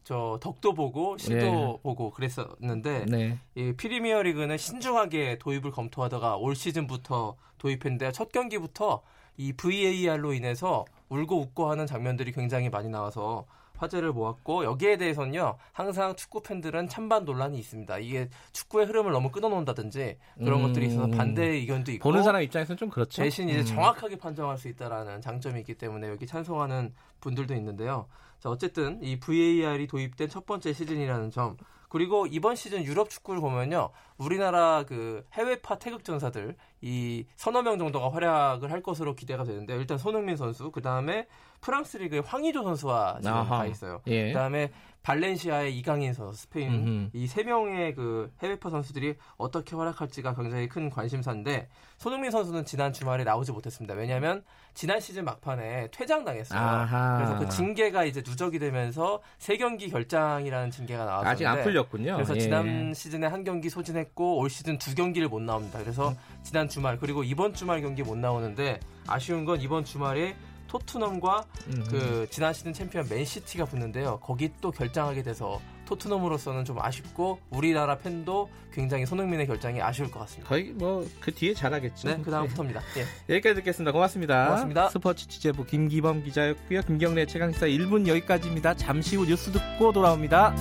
저 덕도 보고 실도 네. 보고 그랬었는데 네. 이 프리미어 리그는 신중하게 도입을 검토하다가 올 시즌부터 도입했는데 첫 경기부터 이 VAR로 인해서 울고 웃고 하는 장면들이 굉장히 많이 나와서 화제를 모았고 여기에 대해서는요 항상 축구 팬들은 찬반 논란이 있습니다. 이게 축구의 흐름을 너무 끊어놓는다든지 그런 음... 것들이 있어서 반대 의견도 있고 보는 사람 입장에서는 좀 그렇죠. 대신 이제 음... 정확하게 판정할 수 있다라는 장점이 있기 때문에 여기 찬성하는 분들도 있는데요. 자 어쨌든 이 VAR이 도입된 첫 번째 시즌이라는 점 그리고 이번 시즌 유럽 축구를 보면요. 우리나라 그 해외파 태극 전사들 이 서너 명 정도가 활약을 할 것으로 기대가 되는데 일단 손흥민 선수, 그다음에 프랑스 리그의 황의조 선수와 지금 아하. 가 있어요. 예. 그다음에 발렌시아의 이강인 선수, 스페인 이 세 명의 그 해외파 선수들이 어떻게 활약할지가 굉장히 큰 관심사인데 손흥민 선수는 지난 주말에 나오지 못했습니다. 왜냐하면 지난 시즌 막판에 퇴장당했어요. 아하. 그래서 그 징계가 이제 누적이 되면서 세 경기 결장이라는 징계가 나왔는데 아직 안 풀렸군요. 그래서 예. 지난 시즌에 한 경기 소진했고 올 시즌 두 경기를 못 나옵니다. 그래서 음. 지난 주말 그리고 이번 주말 경기 못 나오는데 아쉬운 건 이번 주말에 토트넘과 음. 그 지난 시즌 챔피언 맨시티가 붙는데요. 거기 또 결장하게 돼서 토트넘으로서는 좀 아쉽고 우리나라 팬도 굉장히 손흥민의 결장이 아쉬울 것 같습니다. 거의 뭐 그 뒤에 잘하겠죠. 네, 그 다음부터입니다. 예. <laughs> 여기까지 듣겠습니다. 고맙습니다. 고맙습니다. 스포츠 취재부 김기범 기자였고요. 김경래 최강시사 1부 여기까지입니다. 잠시 후 뉴스 듣고 돌아옵니다.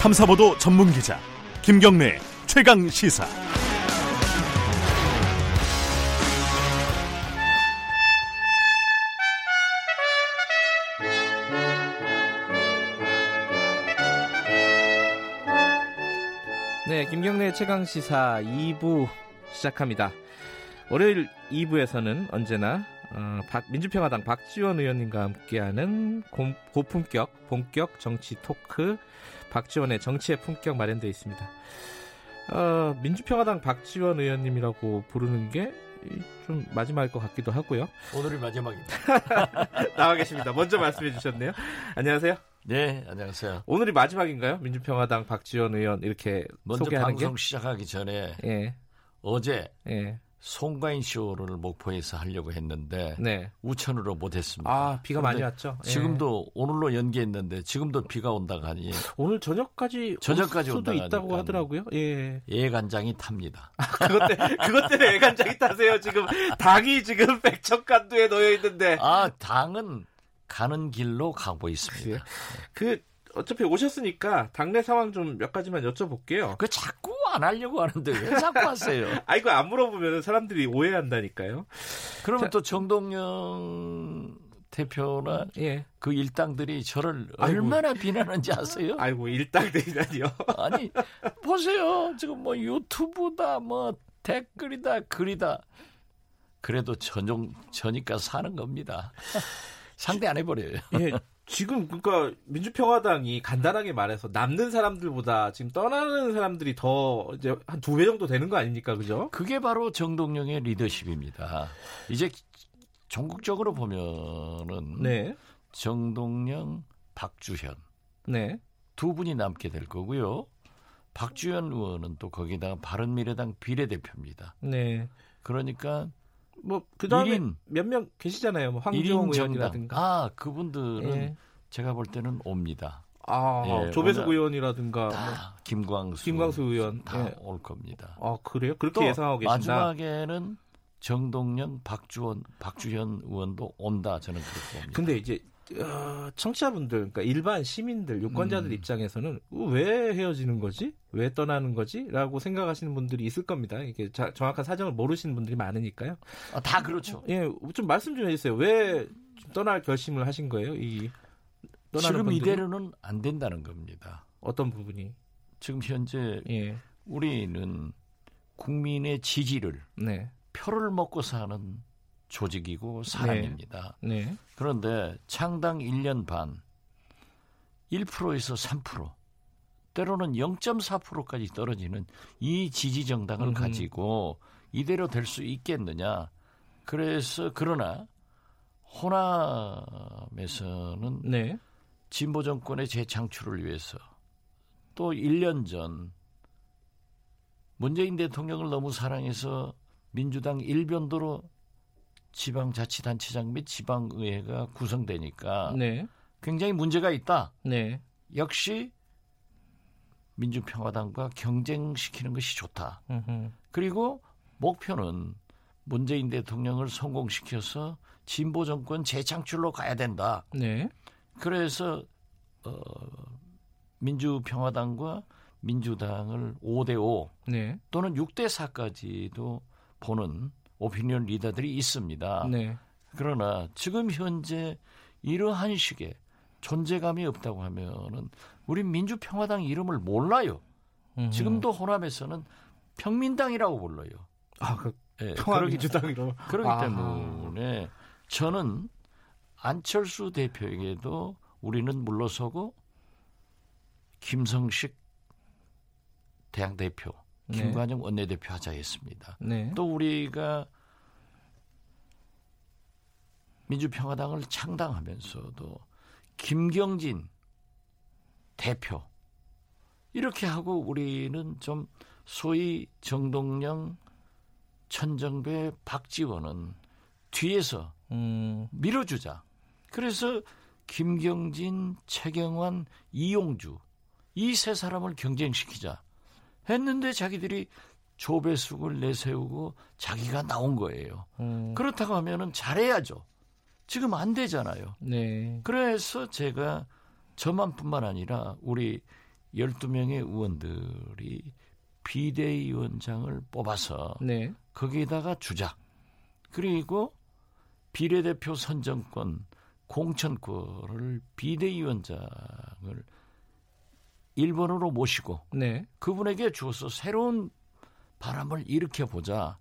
탐사보도 전문 기자 김경래 최강 시사. 네, 김경래 최강 시사 2부 시작합니다. 월요일 2부에서는 언제나 어, 박, 민주평화당 박지원 의원님과 함께하는 고, 고품격 본격 정치 토크 박지원의 정치의 품격 마련되어 있습니다. 어, 민주평화당 박지원 의원님이라고 부르는 게 좀 마지막일 것 같기도 하고요. 오늘이 마지막입니다. <laughs> 나와 계십니다. 먼저 말씀해 주셨네요. 안녕하세요. 네, 안녕하세요. 오늘이 마지막인가요? 민주평화당 박지원 의원 이렇게 먼저 소개하는 방송 게? 시작하기 전에 예. 어제 예. 송가인 쇼를 목포에서 하려고 했는데 네. 우천으로 못했습니다. 아 비가 많이 왔죠. 예. 지금도 오늘로 연기했는데 지금도 비가 온다고 하니 오늘 저녁까지 저녁까지 수도 있다고 하더라고요. 예. 예간장이 탑니다. 아, 그것 때 <laughs> 그것 때문에 예간장이 타세요. 지금 당이 지금 백척간도에 놓여 있는데. 아 당은 가는 길로 가고 있습니다. 그 어차피 오셨으니까 당내 상황 좀 몇 가지만 여쭤볼게요. 그 자꾸 안 하려고 하는데 왜 자꾸 하세요? <laughs> 아 이거 안 물어보면 사람들이 오해한다니까요. 그러면 자, 또 정동영 대표나 예. 그 일당들이 저를 아이고, 얼마나 비난하는지 아세요? <laughs> 아이고 일당들이라니요. <laughs> 아니 보세요. 지금 뭐 유튜브다 뭐 댓글이다 글이다. 그래도 전용 저니까 사는 겁니다. 상대 안 해버려요. 예, 지금 그러니까 민주평화당이 간단하게 말해서 남는 사람들보다 지금 떠나는 사람들이 더 이제 한 두 배 정도 되는 거 아닙니까, 그죠? 그게 바로 정동영의 리더십입니다. 이제 전국적으로 보면은 네. 정동영, 박주현 네. 두 분이 남게 될 거고요. 박주현 의원은 또 거기다가 바른미래당 비례대표입니다. 네. 그러니까 뭐 그다음에 몇 명 계시잖아요. 뭐 황교안 의원이라든가. 아 그분들은 예. 제가 볼 때는 옵니다. 아 예, 조배석 의원이라든가 뭐. 김광수, 김광수 의원 다올 예. 겁니다. 아 그래요? 그렇게 예상하고 계신다. 마지막에는 정동영, 박주원, 박주현 의원도 온다 저는 그렇게 봅니다. 근데 이제 어, 청취자분들, 그러니까 일반 시민들, 유권자들 음. 입장에서는 왜 헤어지는 거지? 왜 떠나는 거지? 라고 생각하시는 분들이 있을 겁니다. 이게 자, 정확한 사정을 모르시는 분들이 많으니까요. 아, 다 그렇죠. 예, 좀 말씀 좀 해주세요. 왜 떠날 결심을 하신 거예요? 이 지금 분들이? 이대로는 안 된다는 겁니다. 어떤 부분이? 지금 현재 예. 우리는 국민의 지지를 네. 표를 먹고 사는 조직이고 사람입니다. 네. 네. 그런데 창당 1년 반 1%에서 3% 때로는 0.4%까지 떨어지는 이 지지 정당을 음. 가지고 이대로 될 수 있겠느냐? 그래서 그러나 호남에서는 네. 진보 정권의 재창출을 위해서 또 1년 전 문재인 대통령을 너무 사랑해서 민주당 일변도로 지방자치단체장 및 지방의회가 구성되니까 네. 굉장히 문제가 있다. 네. 역시 민주평화당과 경쟁시키는 것이 좋다. 으흠. 그리고 목표는 문재인 대통령을 성공시켜서 진보 정권 재창출로 가야 된다. 네. 그래서 어, 민주평화당과 민주당을 5대 5 네. 또는 6대 4까지도 보는 오피니언 리더들이 있습니다. 네. 그러나 지금 현재 이러한 식의 존재감이 없다고 하면은 우리 민주평화당 이름을 몰라요. 음흠. 지금도 호남에서는 평민당이라고 불러요. 아, 그 네, 평화민주당이로. <laughs> 그렇기 아하. 때문에 저는 안철수 대표에게도 우리는 물러서고 김성식 대학 대표 네. 김관영 원내대표 하자 했습니다. 네. 또 우리가 민주평화당을 창당하면서도 김경진 대표 이렇게 하고 우리는 좀 소위 정동영, 천정배, 박지원은 뒤에서 음. 밀어주자. 그래서 김경진, 최경환, 이용주 이 세 사람을 경쟁시키자. 했는데 자기들이 조배숙을 내세우고 자기가 나온 거예요. 음. 그렇다고 하면은 잘해야죠. 지금 안 되잖아요. 네. 그래서 제가 저만뿐만 아니라 우리 12명의 의원들이 비대위원장을 뽑아서 네. 거기에다가 주자. 그리고 비례대표 선정권, 공천권을 비대위원장을 일본으로 모시고 네. 그분에게 주어서 새로운 바람을 일으켜 보자.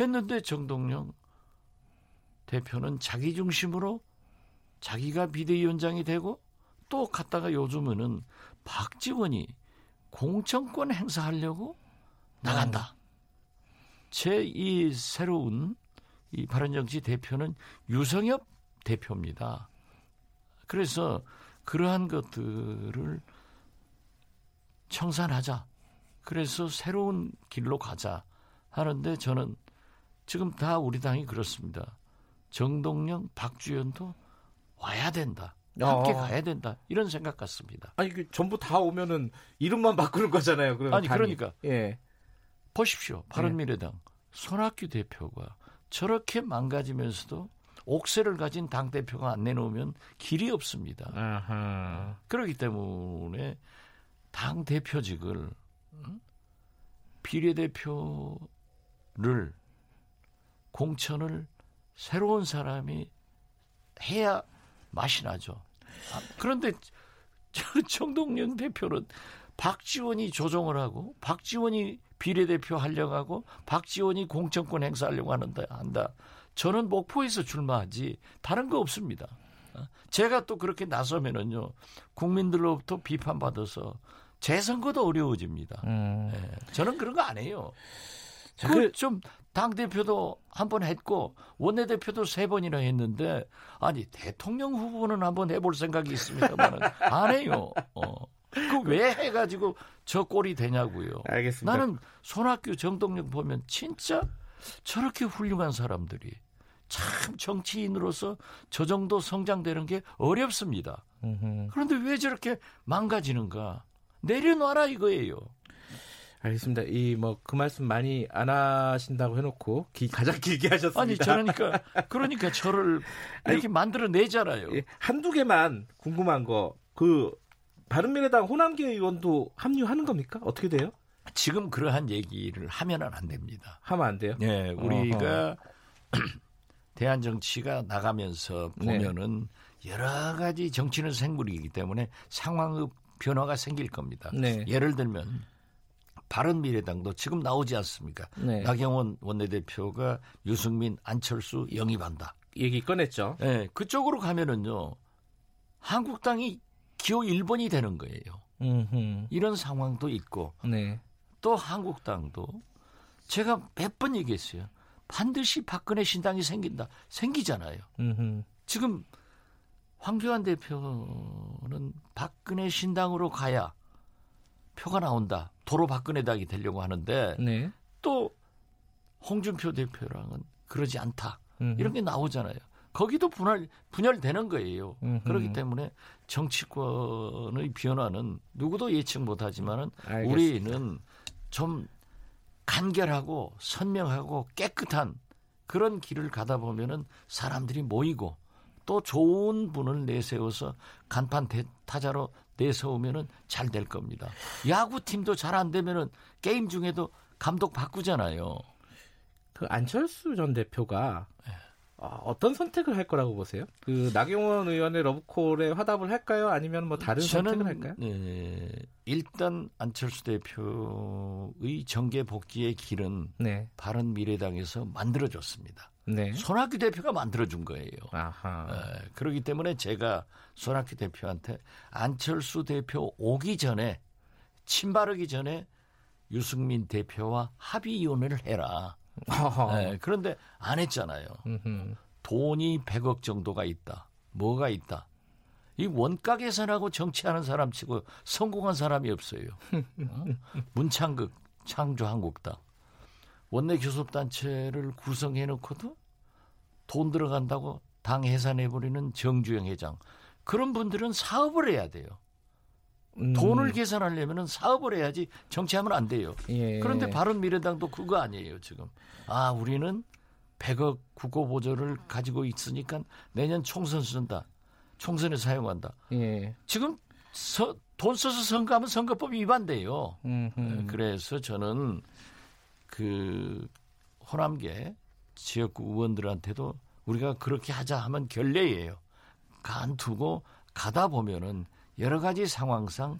했는데 정동영 대표는 자기 중심으로 자기가 비대위원장이 되고 또 갔다가 요즘에는 박지원이 공천권 행사하려고 나간다. 제 이 새로운 이 바른정치 대표는 유성엽 대표입니다. 그래서 그러한 것들을 청산하자. 그래서 새로운 길로 가자 하는데 저는 지금 다 우리 당이 그렇습니다. 정동영, 박주연도 와야 된다. 함께 어. 가야 된다. 이런 생각 같습니다. 아니 그 전부 다 오면은 이름만 바꾸는 거잖아요. 그럼 아니 당이. 그러니까 예. 보십시오. 바른미래당 예. 손학규 대표가 저렇게 망가지면서도 옥새를 가진 당 대표가 안 내놓으면 길이 없습니다. 아하. 그렇기 때문에 당 대표직을 비례대표를 공천을 새로운 사람이 해야 맛이 나죠. 아, 그런데 <laughs> 정동영 대표는 박지원이 조정을 하고 박지원이 비례대표 하려고 하고 박지원이 공천권 행사하려고 하는다 한다. 저는 목포에서 출마하지 다른 거 없습니다. 어? 제가 또 그렇게 나서면은요 국민들로부터 비판받아서 재선거도 어려워집니다. 음. 네, 저는 그런 거 안 해요. 그좀 당 대표도 한 번 했고 원내 대표도 세 번이나 했는데 아니 대통령 후보는 한 번 해볼 생각이 있습니다만은 <laughs> 안 해요. 어. 그왜 해가지고 저 꼴이 되냐고요. 알겠습니다. 나는 손학규 정동영 보면 진짜 저렇게 훌륭한 사람들이 참 정치인으로서 저 정도 성장되는 게 어렵습니다. 그런데 왜 저렇게 망가지는가? 내려놔라 이거예요. 알겠습니다. 이 뭐 그 말씀 많이 안 하신다고 해놓고 기, 가장 길게 하셨습니다. 아니 그러니까 <laughs> 그러니까 저를 이렇게 만들어 내잖아요. 예, 한두 개만 궁금한 거 그 바른미래당 호남계 의원도 합류하는 겁니까? 어떻게 돼요? 지금 그러한 얘기를 하면은 안 됩니다. 하면 안 돼요? 네, 우리가 <clears throat> 대한 정치가 나가면서 네. 보면은 네. 여러 가지 정치는 생물이기 때문에 상황의 변화가 생길 겁니다. 네. 예를 들면 바른 미래당도 지금 나오지 않습니까? 네. 나경원 원내대표가 유승민, 안철수 영입한다. 얘기 꺼냈죠. 네, 그쪽으로 가면은요. 한국당이 기호 1번이 되는 거예요. 음흠. 이런 상황도 있고 네. 또 한국당도 제가 몇 번 얘기했어요. 반드시 박근혜 신당이 생긴다. 생기잖아요. 음흠. 지금 황교안 대표는 박근혜 신당으로 가야 표가 나온다. 도로 박근혜당이 되려고 하는데 네. 또 홍준표 대표랑은 그러지 않다. 음흠. 이런 게 나오잖아요. 거기도 분할 분열되는 거예요. 음흠. 그렇기 때문에 정치권의 변화는 누구도 예측 못하지만은 우리는 좀 간결하고 선명하고 깨끗한 그런 길을 가다 보면은 사람들이 모이고 또 좋은 분을 내세워서 간판 타자로 내세우면은 잘 될 겁니다. 야구팀도 잘 안 되면은 게임 중에도 감독 바꾸잖아요. 그 안철수 전 대표가 네. 어떤 선택을 할 거라고 보세요? 그 나경원 의원의 러브콜에 화답을 할까요? 아니면 뭐 다른 저는, 선택을 할까요? 네, 일단 안철수 대표의 정계 복귀의 길은 네. 바른 미래당에서 만들어줬습니다. 네. 손학규 대표가 만들어준 거예요. 아하. 네, 그렇기 때문에 제가 손학규 대표한테 안철수 대표 오기 전에 침바르기 전에 유승민 대표와 합의위원회를 해라. 네, 그런데 안 했잖아요. 돈이 100억 정도가 있다. 뭐가 있다. 이 원가 계산하고 정치하는 사람 치고 성공한 사람이 없어요. 어? <laughs> 문창극 창조 한국당 원내 교섭단체를 구성해 놓고도 돈 들어간다고 당 해산해버리는 정주영 회장. 그런 분들은 사업을 해야 돼요. 음. 돈을 계산하려면 사업을 해야지 정치하면 안 돼요. 예. 그런데 바른 미래당도 그거 아니에요, 지금. 아, 우리는 100억 국고 보조를 가지고 있으니까 내년 총선 쓴다. 총선에 사용한다. 예. 지금 서, 돈 써서 선거하면 선거법 위반돼요. 음흠. 그래서 저는 그 호남계 지역구 의원들한테도 우리가 그렇게 하자 하면 결례예요. 간 두고 가다 보면은 여러 가지 상황상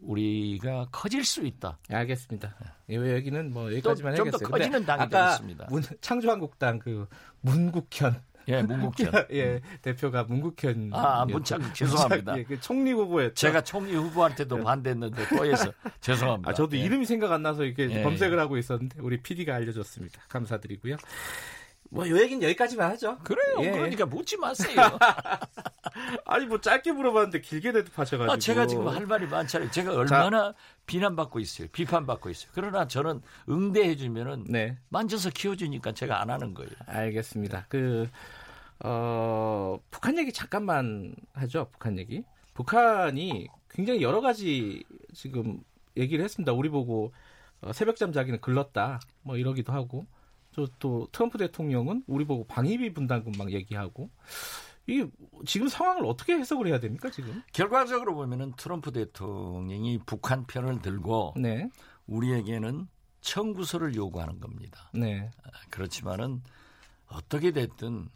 우리가 커질 수 있다. 네, 알겠습니다. 예, 여기는 뭐 여기까지만 해야겠어요. 좀더 커지는 당이 되겠습니다. 문, 창조한국당 그 문국현 예, 문국현. <laughs> 예, 대표가 문국현. 아, 문창 죄송합니다. 예, 그 총리 후보였죠. 제가 총리 후보한테도 네. 반대했는데 또 해서 <laughs> 죄송합니다. 아, 저도 예. 이름이 생각 안 나서 이렇게 예. 검색을 하고 있었는데 우리 PD가 알려줬습니다. 감사드리고요. 뭐요 얘기는 여기까지만 하죠. 그래요. 예. 그러니까 묻지 마세요. <laughs> 아니 뭐 짧게 물어봤는데 길게 대답하셔가지고. 아, 제가 지금 할 말이 많잖아요. 제가 얼마나 자, 비난받고 있어요. 비판받고 있어요. 그러나 저는 응대해주면은 네. 만져서 키워주니까 제가 안 하는 거예요. 알겠습니다. 그 어, 북한 얘기 잠깐만 하죠. 북한 얘기. 북한이 굉장히 여러 가지 지금 얘기를 했습니다. 우리 보고 어, 새벽잠 자기는 글렀다. 뭐 이러기도 하고. 또 트럼프 대통령은 우리 보고 방위비 분담금 막 얘기하고 이게 지금 상황을 어떻게 해석을 해야 됩니까 지금? 결과적으로 보면은 트럼프 대통령이 북한 편을 들고 네. 우리에게는 청구서를 요구하는 겁니다. 네. 아, 그렇지만은 어떻게 됐든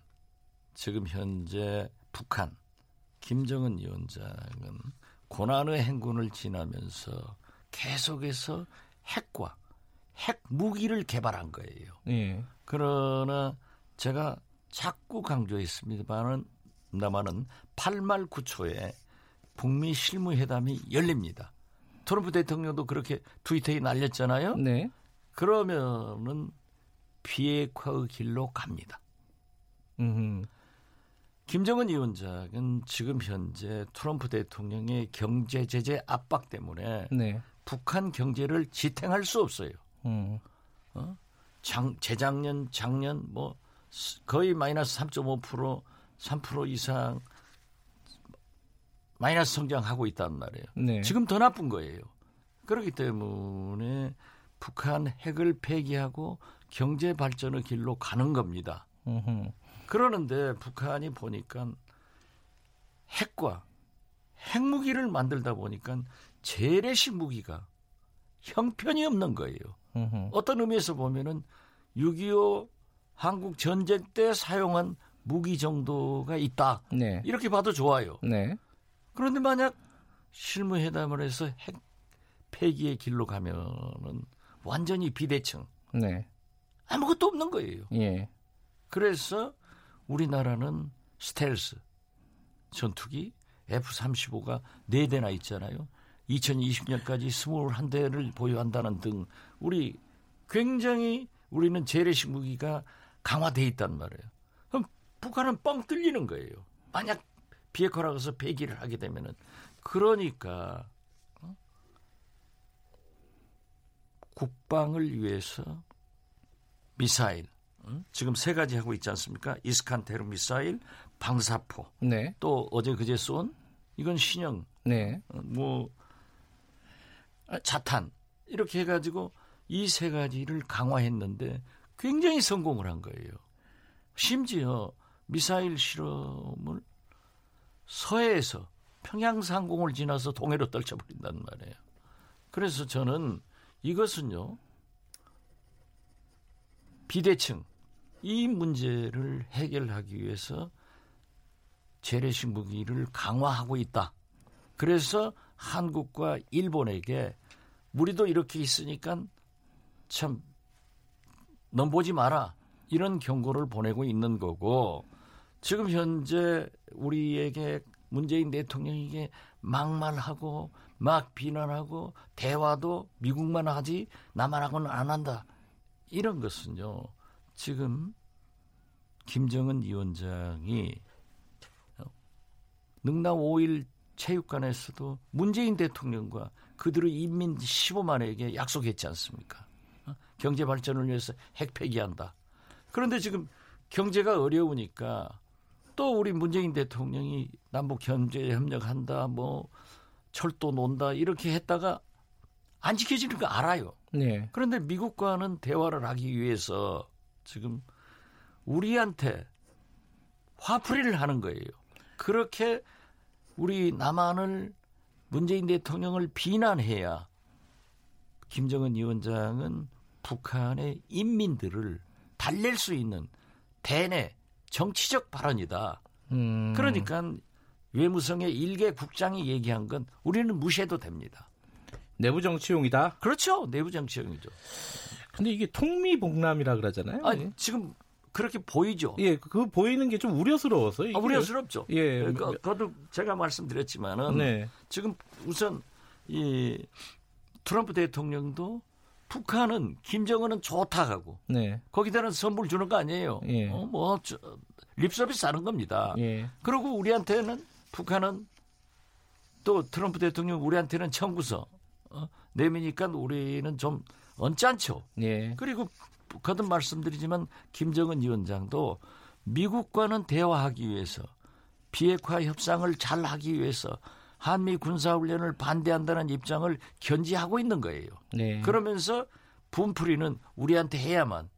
지금 현재 북한 김정은 위원장은 고난의 행군을 지나면서 계속해서 핵과 핵 무기를 개발한 거예요. 예. 그러나 제가 자꾸 강조했습니다만은 나만은 8말 9초에 북미 실무회담이 열립니다. 트럼프 대통령도 그렇게 트위터에 날렸잖아요. 네. 그러면은 비핵화의 길로 갑니다. 음흠. 김정은 위원장은 지금 현재 트럼프 대통령의 경제 제재 압박 때문에 네. 북한 경제를 지탱할 수 없어요. 음. 어? 장, 재작년, 작년 뭐 거의 마이너스 3.5% 3% 이상 마이너스 성장하고 있다는 말이에요. 네. 지금 더 나쁜 거예요. 그렇기 때문에 북한 핵을 폐기하고 경제 발전의 길로 가는 겁니다. 으흠. 그러는데 북한이 보니까 핵과 핵무기를 만들다 보니까 재래식 무기가 형편이 없는 거예요. 으흠. 어떤 의미에서 보면은 6.25 한국 전쟁 때 사용한 무기 정도가 있다. 네. 이렇게 봐도 좋아요. 네. 그런데 만약 실무회담을 해서 핵 폐기의 길로 가면은 완전히 비대칭. 네. 아무것도 없는 거예요. 예. 그래서 우리나라는 스텔스 전투기 F-35가 4대나 있잖아요. 2020년까지 21대를 보유한다는 등 우리 굉장히 우리는 재래식 무기가 강화돼 있단 말이에요. 그럼 북한은 뻥 뚫리는 거예요. 만약 비핵화라고 해서 폐기를 하게 되면은 그러니까 어? 국방을 위해서 미사일 어? 지금 세 가지 하고 있지 않습니까? 이스칸 테르 미사일, 방사포, 네. 또 어제 그제 쏜 이건 신형, 네. 어, 뭐 자탄 이렇게 해가지고 이 세 가지를 강화했는데 굉장히 성공을 한 거예요. 심지어 미사일 실험을 서해에서 평양 상공을 지나서 동해로 떨쳐버린단 말이에요. 그래서 저는 이것은요 비대칭 이 문제를 해결하기 위해서 재래식 무기를 강화하고 있다. 그래서 한국과 일본에게 우리도 이렇게 있으니까 참 넘보지 마라. 이런 경고를 보내고 있는 거고 지금 현재 우리에게 문재인 대통령에게 막말하고 막 비난하고 대화도 미국만 하지 나만 하고는 안 한다. 이런 것은요 지금 김정은 위원장이 능남 5일 체육관에서도 문재인 대통령과 그들의 인민 15만에게 약속했지 않습니까? 어? 경제 발전을 위해서 핵 폐기한다. 그런데 지금 경제가 어려우니까 또 우리 문재인 대통령이 남북 경제 협력한다, 뭐 철도 논다 이렇게 했다가 안 지켜지는 거 알아요. 네. 그런데 미국과는 대화를 하기 위해서 지금 우리한테 화풀이를 하는 거예요. 그렇게 우리 남한을 문재인 대통령을 비난해야 김정은 위원장은 북한의 인민들을 달랠 수 있는 대내 정치적 발언이다. 음. 그러니까 외무성의 일개 국장이 얘기한 건 우리는 무시해도 됩니다. 내부 정치용이다. 그렇죠. 내부 정치용이죠. 근데 이게 통미봉남이라 그러잖아요. 아, 지금 그렇게 보이죠. 예, 그 보이는 게 좀 우려스러워서. 아, 우려스럽죠. 예, 그, 거듭 제가 말씀드렸지만은 네. 지금 우선 이 트럼프 대통령도 북한은 김정은은 좋다 하고 네. 거기다는 선물 주는 거 아니에요. 예. 어, 뭐 저, 립서비스 하는 겁니다. 예. 그리고 우리한테는 북한은 또 트럼프 대통령 우리한테는 청구서 어, 내미니까 우리는 좀 언짢죠. 예. 그리고 거듭 말씀드리지만 김정은 위원장도 미국과는 대화하기 위해서 비핵화 협상을 잘 하기 위해서 한미 군사훈련을 반대한다는 입장을 견지하고 있는 거예요. 네. 그러면서 분풀이는 우리한테 해야만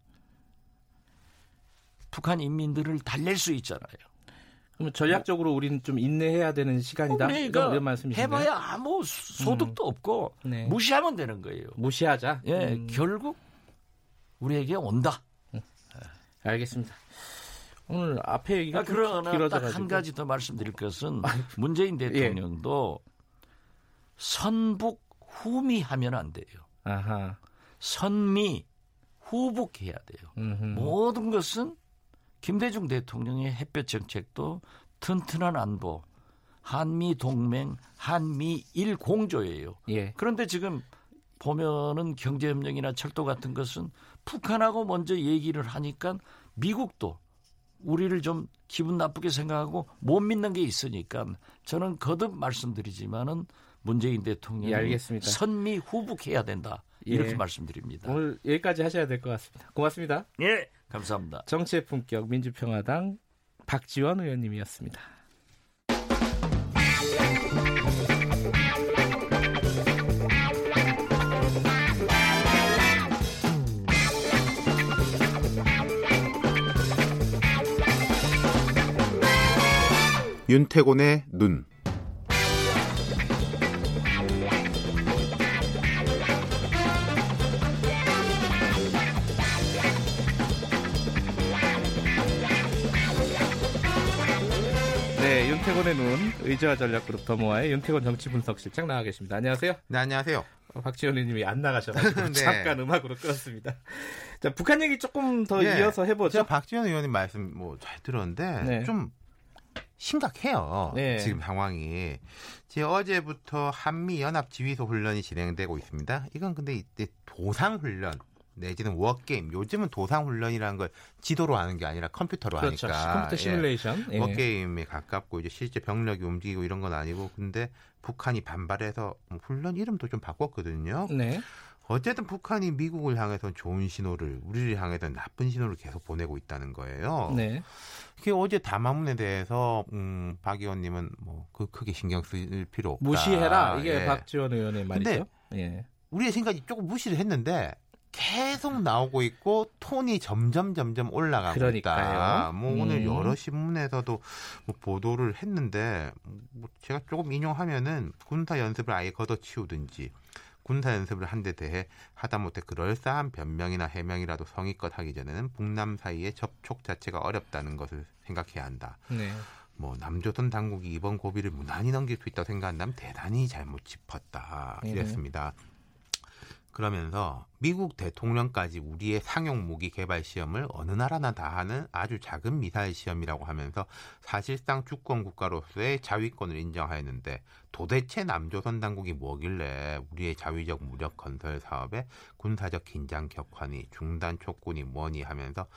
북한 인민들을 달랠 수 있잖아요. 그럼 전략적으로 우리는 좀 인내해야 되는 시간이다. 그러니까 이런 말씀이신가요? 해봐야 아무 소득도 음. 없고 네. 무시하면 되는 거예요. 무시하자. 예, 음. 결국 우리에게 온다. 음. 알겠습니다. 오늘 앞에 얘기가 아, 그러나 딱 한 가지 더 말씀드릴 것은 문재인 예. 대통령도 예. 선북 후미하면 안 돼요. 아하. 선미 후북해야 돼요. 음흠. 모든 것은 김대중 대통령의 햇볕 정책도 튼튼한 안보, 한미 동맹, 한미 일 공조예요. 예. 그런데 지금 보면은 경제협력이나 철도 같은 것은 북한하고 먼저 얘기를 하니까 미국도 우리를 좀 기분 나쁘게 생각하고 못 믿는 게 있으니까 저는 거듭 말씀드리지만은 문재인 대통령이 예, 선미 후북해야 된다. 이렇게 예. 말씀드립니다. 오늘 여기까지 하셔야 될 것 같습니다. 고맙습니다. 예. 감사합니다. 정치의 품격 민주평화당 박지원 의원님이었습니다. 윤태곤의 눈 윤태곤의 눈 의지와 전략 그룹 더모아의 윤태곤 정치 분석실장 나와 계십니다. 안녕하세요. 네, 안녕하세요. 어, 박지원 의원님이 안 나가셔가지고 <laughs> 네. 잠깐 음악으로 끌었습니다. 자, 북한 얘기 조금 더 네. 이어서 해보죠. 제가 박지원 의원님 말씀 뭐 잘 들었는데 네. 좀 심각해요. 네. 지금 상황이. 제 어제부터 한미 연합 지휘소 훈련이 진행되고 있습니다. 이건 근데 이때 도상 훈련 내지는 워게임 요즘은 도상 훈련이라는 걸 지도로 하는 게 아니라 컴퓨터로 그렇죠. 하니까 컴퓨터 예. 시뮬레이션 예. 워게임에 가깝고 이제 실제 병력이 움직이고 이런 건 아니고 근데 북한이 반발해서 뭐 훈련 이름도 좀 바꿨거든요. 네. 어쨌든 북한이 미국을 향해서 좋은 신호를 우리를 향해서 나쁜 신호를 계속 보내고 있다는 거예요. 네. 그게 어제 담화문에 대해서 음, 박 의원님은 뭐 그 크게 신경 쓸 필요 없다. 무시해라 이게 예. 박지원 의원의 말이죠. 예. 우리의 생각이 조금 무시를 했는데 계속 나오고 있고 톤이 점점 점점 올라가고 그러니까요. 있다. 뭐 음. 오늘 여러 신문에서도 뭐 보도를 했는데 뭐 제가 조금 인용하면은 군사 연습을 아예 걷어치우든지 군사 연습을 한 데 대해 하다못해 그럴싸한 변명이나 해명이라도 성의껏 하기 전에는 북남 사이의 접촉 자체가 어렵다는 것을 생각해야 한다. 네. 뭐 남조선 당국이 이번 고비를 무난히 넘길 수 있다고 생각한다면 대단히 잘못 짚었다. 네. 이랬습니다. 네. 그러면서 미국 대통령까지 우리의 상용 무기 개발 시험을 어느 나라나 다 하는 아주 작은 미사일 시험이라고 하면서 사실상 주권 국가로서의 자위권을 인정하였는데 도대체 남조선 당국이 뭐길래 우리의 자위적 무력 건설 사업에 군사적 긴장 격환이 중단 촉군이 뭐니 하면서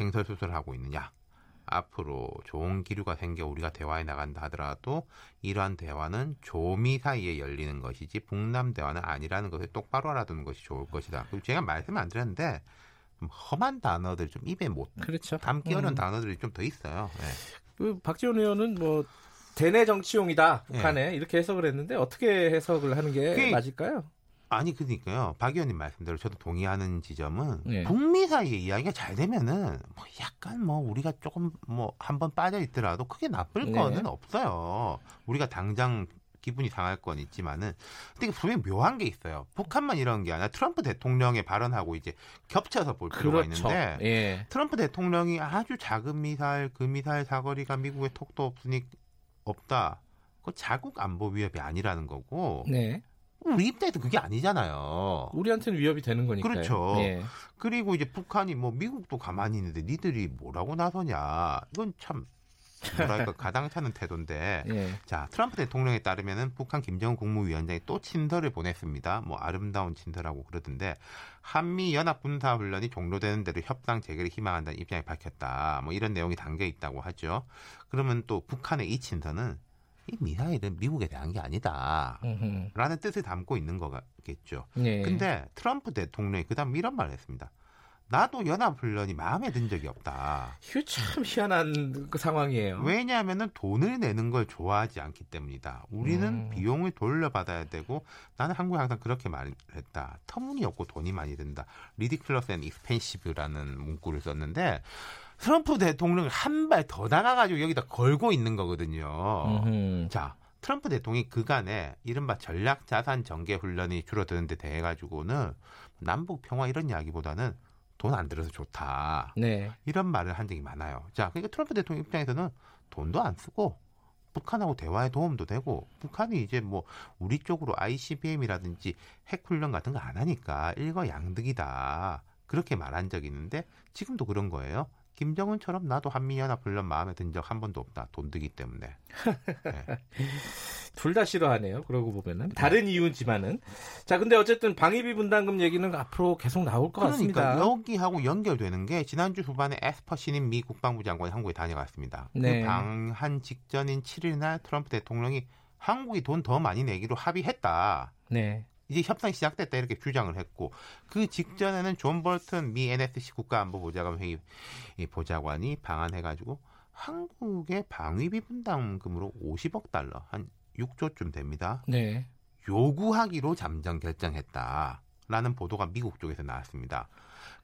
횡설수설하고 있느냐. 앞으로 좋은 기류가 생겨 우리가 대화에 나간다 하더라도 이러한 대화는 조미 사이에 열리는 것이지 북남 대화는 아니라는 것을 똑바로 알아두는 것이 좋을 것이다. 그리고 제가 말씀 안 드렸는데 험한 단어들 좀 입에 못 그렇죠. 담기 어려운 음. 단어들이 좀 더 있어요. 네. 그 박지원 의원은 뭐 대내 정치용이다 북한에 네. 이렇게 해석을 했는데 어떻게 해석을 하는 게 맞을까요? 아니 그러니까요. 박 의원님 말씀대로 저도 동의하는 지점은 네. 북미 사이의 이야기가 잘 되면은 뭐 약간 뭐 우리가 조금 뭐 한 번 빠져 있더라도 크게 나쁠 네. 거는 없어요. 우리가 당장 기분이 상할 건 있지만은 근데 분명히 묘한 게 있어요. 북한만 이런 게 아니라 트럼프 대통령의 발언하고 이제 겹쳐서 볼 필요가 그렇죠. 있는데 예. 트럼프 대통령이 아주 작은 미사일 그 미사일 사거리가 미국의 톡도 없으니 없다. 그 자국 안보 위협이 아니라는 거고 네. 우리 입장에서 그게 아니잖아요. 우리한테는 위협이 되는 거니까요. 그렇죠. 예. 그리고 이제 북한이 뭐 미국도 가만히 있는데 니들이 뭐라고 나서냐. 이건 참 뭐랄까 <laughs> 가당찮은 태도인데 예. 자 트럼프 대통령에 따르면은 북한 김정은 국무위원장이 또 친서를 보냈습니다. 뭐 아름다운 친서라고 그러던데 한미 연합 군사 훈련이 종료되는 대로 협상 재개를 희망한다는 입장을 밝혔다. 뭐 이런 내용이 담겨 있다고 하죠. 그러면 또 북한의 이 친서는 이 미사일은 미국에 대한 게 아니다. 라는 뜻을 담고 있는 거겠죠. 네. 근데 트럼프 대통령이 그다음 이런 말을 했습니다. 나도 연합훈련이 마음에 든 적이 없다. 이거 참 희한한 그 상황이에요. 왜냐하면 돈을 내는 걸 좋아하지 않기 때문이다. 우리는 음. 비용을 돌려받아야 되고 나는 한국에 항상 그렇게 말했다. 터무니없고 돈이 많이 든다. ridiculous and expensive라는 문구를 썼는데 트럼프 대통령을 한발 더 나가가지고 여기다 걸고 있는 거거든요. 음흠. 자, 트럼프 대통령이 그간에 이른바 전략 자산 전개 훈련이 줄어드는 데 대해 가지고는 남북 평화 이런 이야기보다는 돈 안 들어서 좋다. 네. 이런 말을 한 적이 많아요. 자, 그러니까 트럼프 대통령 입장에서는 돈도 안 쓰고 북한하고 대화에 도움도 되고 북한이 이제 뭐 우리 쪽으로 ICBM이라든지 핵 훈련 같은 거 안 하니까 일거양득이다. 그렇게 말한 적이 있는데 지금도 그런 거예요. 김정은처럼 나도 한미 연합 훈련 마음에 든 적 한 번도 없다. 돈 들기 때문에. <laughs> 네. 둘다 싫어하네요. 그러고 보면은 다른 네. 이유지만은 자 근데 어쨌든 방위비 분담금 얘기는 앞으로 계속 나올 것 그러니까 같습니다. 여기하고 연결되는 게 지난주 후반에 에스퍼 신임 미 국방부 장관이 한국에 다녀갔습니다. 그 네. 그 방한 직전인 7일 날 트럼프 대통령이 한국이 돈 더 많이 내기로 합의했다. 네. 이제 협상이 시작됐다 이렇게 주장을 했고 그 직전에는 존 볼튼 미 NSC 국가안보보좌관 회의 보좌관이 방한해가지고 한국의 방위비 분담금으로 50억 달러 한 6조쯤 됩니다. 네. 요구하기로 잠정 결정했다라는 보도가 미국 쪽에서 나왔습니다.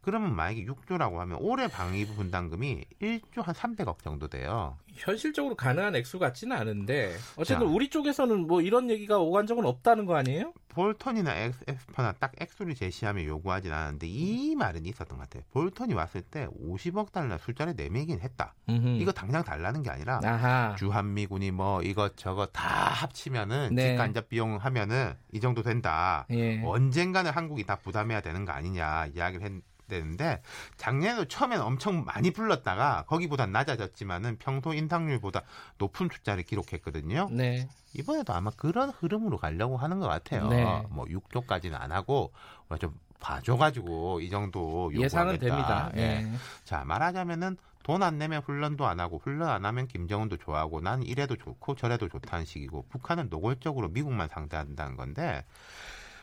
그러면 만약에 6조라고 하면 올해 방위부 분담금이 1조 한 300억 정도 돼요. 현실적으로 가능한 액수 같지는 않은데 어쨌든 자, 우리 쪽에서는 뭐 이런 얘기가 오간 적은 없다는 거 아니에요? 볼턴이나 엑스퍼나 딱 액수를 제시하며 요구하진 않았는데 이 말은 있었던 것 같아요. 볼턴이 왔을 때 50억 달러 술자리 내밀긴 했다. 음흠. 이거 당장 달라는 게 아니라 아하. 주한미군이 뭐 이것저것 다 합치면은 네. 직간접 비용 하면은 이 정도 된다. 예. 언젠가는 한국이 다 부담해야 되는 거 아니냐 이야기를 했. 되는데 작년에도 처음에는 엄청 많이 불렀다가 거기보다 낮아졌지만은 평소 인상률보다 높은 숫자를 기록했거든요. 네. 이번에도 아마 그런 흐름으로 가려고 하는 것 같아요. 네. 뭐 6조까지는 안 하고 좀 봐줘가지고 이 정도 예상은 됩니다. 예. 네. 자 말하자면은 돈 안 내면 훈련도 안 하고 훈련 안 하면 김정은도 좋아하고 난 이래도 좋고 저래도 좋다는 식이고 북한은 노골적으로 미국만 상대한다는 건데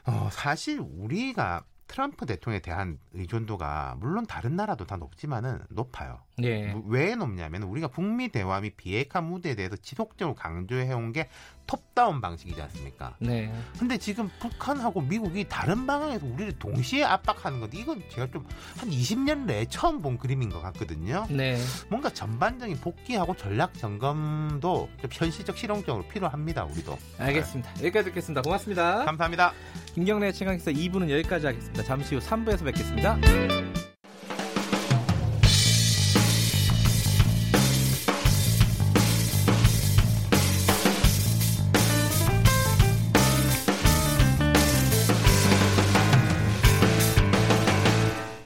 어, 사실 우리가 트럼프 대통령에 대한 의존도가 물론 다른 나라도 다 높지만은 높아요. 네. 왜 높냐면 우리가 북미 대화 및 비핵화 무대에 대해서 지속적으로 강조해온 게 톱다운 방식이지 않습니까? 네. 근데 지금 북한하고 미국이 다른 방향에서 우리를 동시에 압박하는 건데 이건 제가 좀 한 20년 내에 처음 본 그림인 것 같거든요. 네. 뭔가 전반적인 복귀하고 전략 점검도 좀 현실적 실용적으로 필요합니다. 우리도. 알겠습니다. 네. 여기까지 듣겠습니다. 고맙습니다. 감사합니다. 김경래 최강기사 2부는 여기까지 하겠습니다. 잠시 후 3부에서 뵙겠습니다.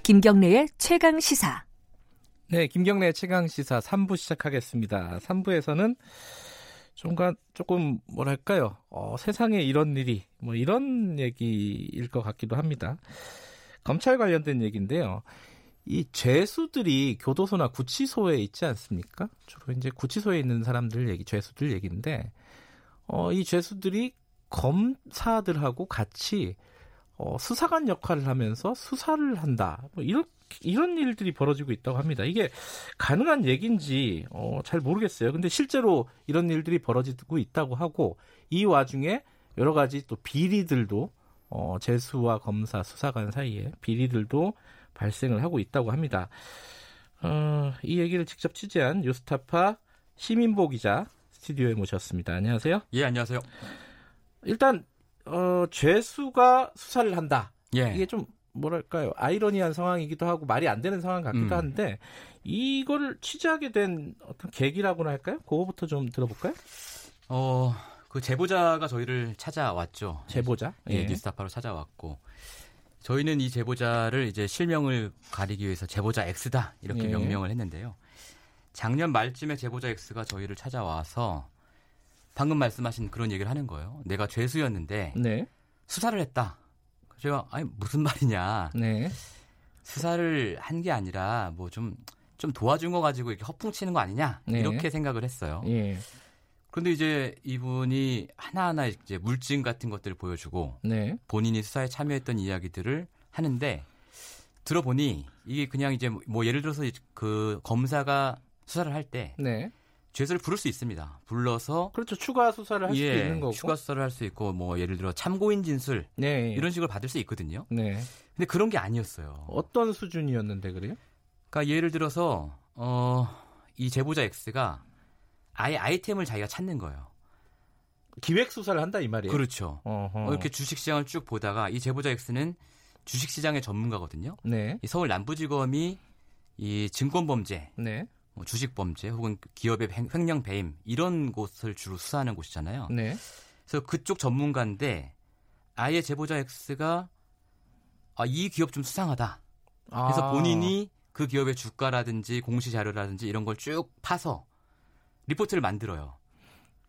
김경래의 최강 시사. 네, 김경래 최강 시사 3부 시작하겠습니다. 3부에서는 좀가 조금 뭐랄까요? 어, 세상에 이런 일이 뭐 이런 얘기일 것 같기도 합니다. 검찰 관련된 얘기인데요. 이 죄수들이 교도소나 구치소에 있지 않습니까? 주로 이제 구치소에 있는 사람들 얘기, 죄수들 얘기인데, 어, 이 죄수들이 검사들하고 같이 어, 수사관 역할을 하면서 수사를 한다. 뭐 이런 이런 일들이 벌어지고 있다고 합니다. 이게 가능한 얘기인지 어, 잘 모르겠어요. 근데 실제로 이런 일들이 벌어지고 있다고 하고 이 와중에 여러 가지 또 비리들도 어, 재수와 검사, 수사관 사이에 비리들도 발생을 하고 있다고 합니다. 어, 이 얘기를 직접 취재한 뉴스타파 시민보 기자 스튜디오에 모셨습니다. 안녕하세요. 예, 안녕하세요. 일단 어, 죄수가 수사를 한다. 예. 이게 좀 뭐랄까요 아이러니한 상황이기도 하고 말이 안 되는 상황 같기도 음. 한데 이거를 취재하게 된 어떤 계기라고나 할까요? 그거부터 좀 들어볼까요? 어 그 제보자가 저희를 찾아왔죠. 제보자? 예, 예. 뉴스타파로 찾아왔고 저희는 이 제보자를 이제 실명을 가리기 위해서 제보자 X다 이렇게 예. 명명을 했는데요. 작년 말쯤에 제보자 X가 저희를 찾아와서 방금 말씀하신 그런 얘기를 하는 거예요. 내가 죄수였는데 네. 수사를 했다. 제가 아니 무슨 말이냐. 네. 수사를 한 게 아니라 뭐좀좀 도와준 거 가지고 이렇게 허풍치는 거 아니냐 네. 이렇게 생각을 했어요. 예. 그런데 이제 이분이 하나하나 이제 물증 같은 것들을 보여주고 네. 본인이 수사에 참여했던 이야기들을 하는데 들어보니 이게 그냥 이제 뭐 예를 들어서 그 검사가 수사를 할때 네. 죄수를 부를 수 있습니다. 불러서 그렇죠. 추가 수사를 할 예, 수도 있는 거고. 추가 수사를 할 수 있고 뭐 예를 들어 참고인 진술 네. 이런 식으로 받을 수 있거든요. 네. 근데 그런 게 아니었어요. 어떤 수준이었는데 그래요? 그러니까 예를 들어서 어, 이 제보자 X가 아예 아이템을 자기가 찾는 거예요. 기획 수사를 한다 이 말이에요. 그렇죠. 어, 이렇게 주식 시장을 쭉 보다가 이 제보자 X는 주식 시장의 전문가거든요. 네. 이 서울 남부지검이 이 증권 범죄, 네. 뭐 주식 범죄 혹은 기업의 횡령 배임 이런 곳을 주로 수사하는 곳이잖아요. 네. 그래서 그쪽 전문가인데 아예 제보자 X가 아, 이 기업 좀 수상하다. 그래서 아. 본인이 그 기업의 주가라든지 공시 자료라든지 이런 걸 쭉 파서 리포트를 만들어요.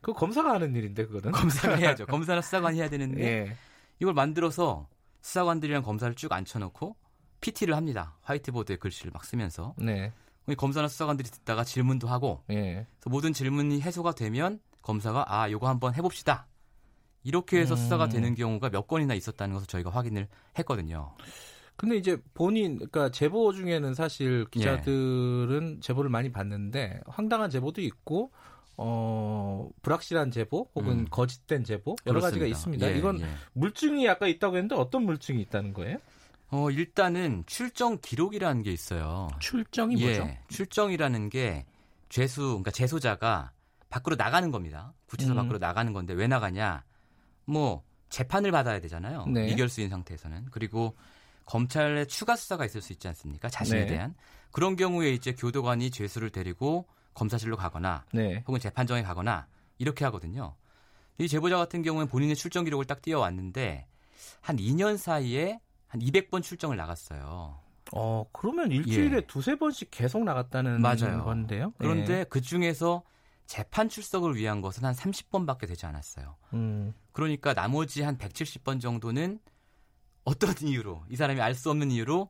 그 검사가 하는 일인데 그거는 <laughs> 검사가 해야죠. <laughs> 검사나 수사관 해야 되는데 예. 이걸 만들어서 수사관들이랑 검사를 쭉 앉혀놓고 PT를 합니다. 화이트보드에 글씨를 막 쓰면서. 네. 검사나 수사관들이 듣다가 질문도 하고 예. 그래서 모든 질문이 해소가 되면 검사가 아 요거 한번 해봅시다 이렇게 해서 음. 수사가 되는 경우가 몇 건이나 있었다는 것을 저희가 확인을 했거든요. 근데 이제 본인 그러니까 제보 중에는 사실 기자들은 예. 제보를 많이 받는데 황당한 제보도 있고 어 불확실한 제보 혹은 음. 거짓된 제보 여러 그렇습니다. 가지가 있습니다. 예, 이건 예. 물증이 아까 있다고 했는데 어떤 물증이 있다는 거예요? 어, 일단은 출정 기록이라는 게 있어요. 출정이 예, 뭐죠? 출정이라는 게 죄수, 그러니까 재소자가 밖으로 나가는 겁니다. 구치소 음. 밖으로 나가는 건데 왜 나가냐? 뭐 재판을 받아야 되잖아요. 네. 미결수인 상태에서는. 그리고 검찰의 추가 수사가 있을 수 있지 않습니까? 자신에 네. 대한. 그런 경우에 이제 교도관이 죄수를 데리고 검사실로 가거나 네. 혹은 재판정에 가거나 이렇게 하거든요. 이 제보자 같은 경우는 본인의 출정 기록을 딱 띄어왔는데 한 2년 사이에 한 200번 출정을 나갔어요. 어, 그러면 일주일에 예. 두세 번씩 계속 나갔다는 맞아요. 건데요. 그런데 예. 그 중에서 재판 출석을 위한 것은 한 30번밖에 되지 않았어요. 음. 그러니까 나머지 한 170번 정도는 어떤 <laughs> 이유로 이 사람이 알 수 없는 이유로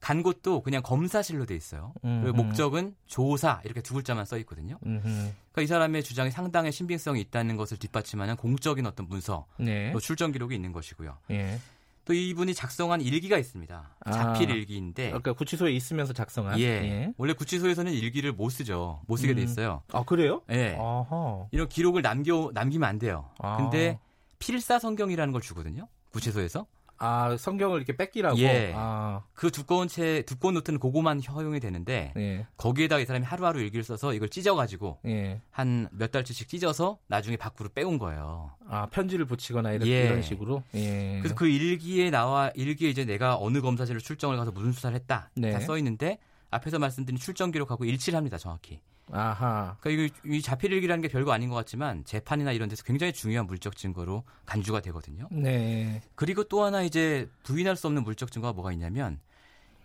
간 곳도 그냥 검사실로 돼 있어요. 그리고 목적은 조사 이렇게 두 글자만 써 있거든요. 그러니까 이 사람의 주장이 상당히 신빙성이 있다는 것을 뒷받침하는 공적인 어떤 문서, 네. 또 출정 기록이 있는 것이고요. 예. 또 이분이 작성한 일기가 있습니다. 자필 아, 일기인데. 그러니까 구치소에 있으면서 작성한. 예. 예. 원래 구치소에서는 일기를 못 쓰죠. 못 쓰게 돼 음. 있어요. 아 그래요? 예. 아하. 이런 기록을 남겨 남기면 안 돼요. 아. 근데 필사 성경이라는 걸 주거든요. 구치소에서. 아 성경을 이렇게 뺏기라고. 예. 아. 그 두꺼운 책 두꺼운 노트는 그거만 허용이 되는데 예. 거기에다가 이 사람이 하루하루 일기를 써서 이걸 찢어가지고 예. 한몇 달치씩 찢어서 나중에 밖으로 빼온 거예요. 아 편지를 붙이거나 이런, 예. 이런 식으로. 예. 그래서 그 일기에 나와 일기에 이제 내가 어느 검사실로 출정을 가서 무슨 수사를 했다 네. 다써 있는데 앞에서 말씀드린 출정 기록하고 일치를 합니다 정확히. 아하. 그러니까 이거 이 자필일기라는 게 별거 아닌 것 같지만 재판이나 이런 데서 굉장히 중요한 물적 증거로 간주가 되거든요. 네. 그리고 또 하나 이제 부인할 수 없는 물적 증거가 뭐가 있냐면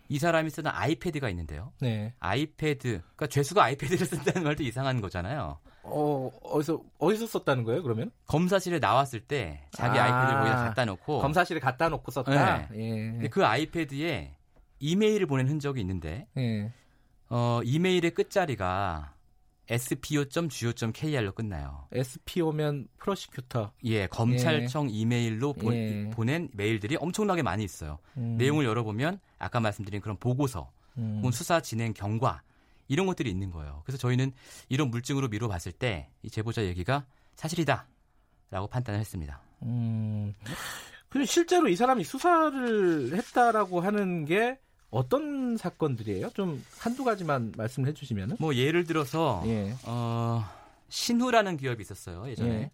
이 사람이 쓰는 아이패드가 있는데요. 네. 아이패드. 그러니까 죄수가 아이패드를 쓴다는 말도 이상한 거잖아요. 어, 어디서 어디서 썼다는 거예요, 그러면? 검사실에 나왔을 때 자기 아, 이패드를 거기다 갖다 놓고 검사실에 갖다 놓고 썼다. 네. 예. 그 아이패드에 이메일을 보낸 흔적이 있는데 예. 어, 이메일의 끝자리가 spo.go.kr로 끝나요. SPO면 프로시큐터. 예, 검찰청 예. 이메일로 보, 예. 낸 메일들이 엄청나게 많이 있어요. 음. 내용을 열어보면 아까 말씀드린 그런 보고서, 음. 혹은 수사 진행 경과 이런 것들이 있는 거예요. 그래서 저희는 이런 물증으로 미뤄봤을 때 이 제보자 얘기가 사실이다라고 판단을 했습니다. 음. 근데 실제로 이 사람이 수사를 했다라고 하는 게 어떤 사건들이에요? 좀 한두 가지만 말씀을 해주시면은. 뭐 예를 들어서 예. 어, 신후라는 기업이 있었어요 예전에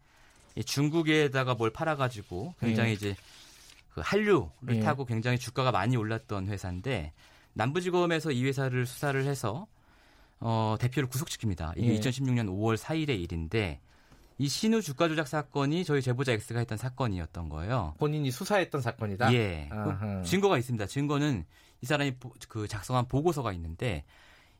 예. 중국에다가 뭘 팔아가지고 굉장히 예. 이제 그 한류를 예. 타고 굉장히 주가가 많이 올랐던 회사인데 남부지검에서 이 회사를 수사를 해서 어, 대표를 구속시킵니다. 이게 2016년 예. 5월 4일의 일인데 이 신우 주가 조작 사건이 저희 제보자 X가 했던 사건이었던 거예요. 본인이 수사했던 사건이다. 예. 그 증거가 있습니다. 증거는 이 사람이 그 작성한 보고서가 있는데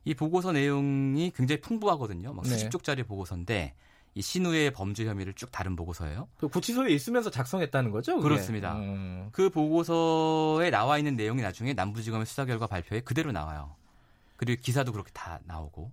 이 보고서 내용이 굉장히 풍부하거든요. 막 수십 네. 쪽짜리 보고서인데 이 신우의 범죄 혐의를 쭉 다룬 보고서예요. 그 구치소에 있으면서 작성했다는 거죠? 그게? 그렇습니다. 음. 그 보고서에 나와 있는 내용이 나중에 남부지검의 수사 결과 발표에 그대로 나와요. 그리고 기사도 그렇게 다 나오고.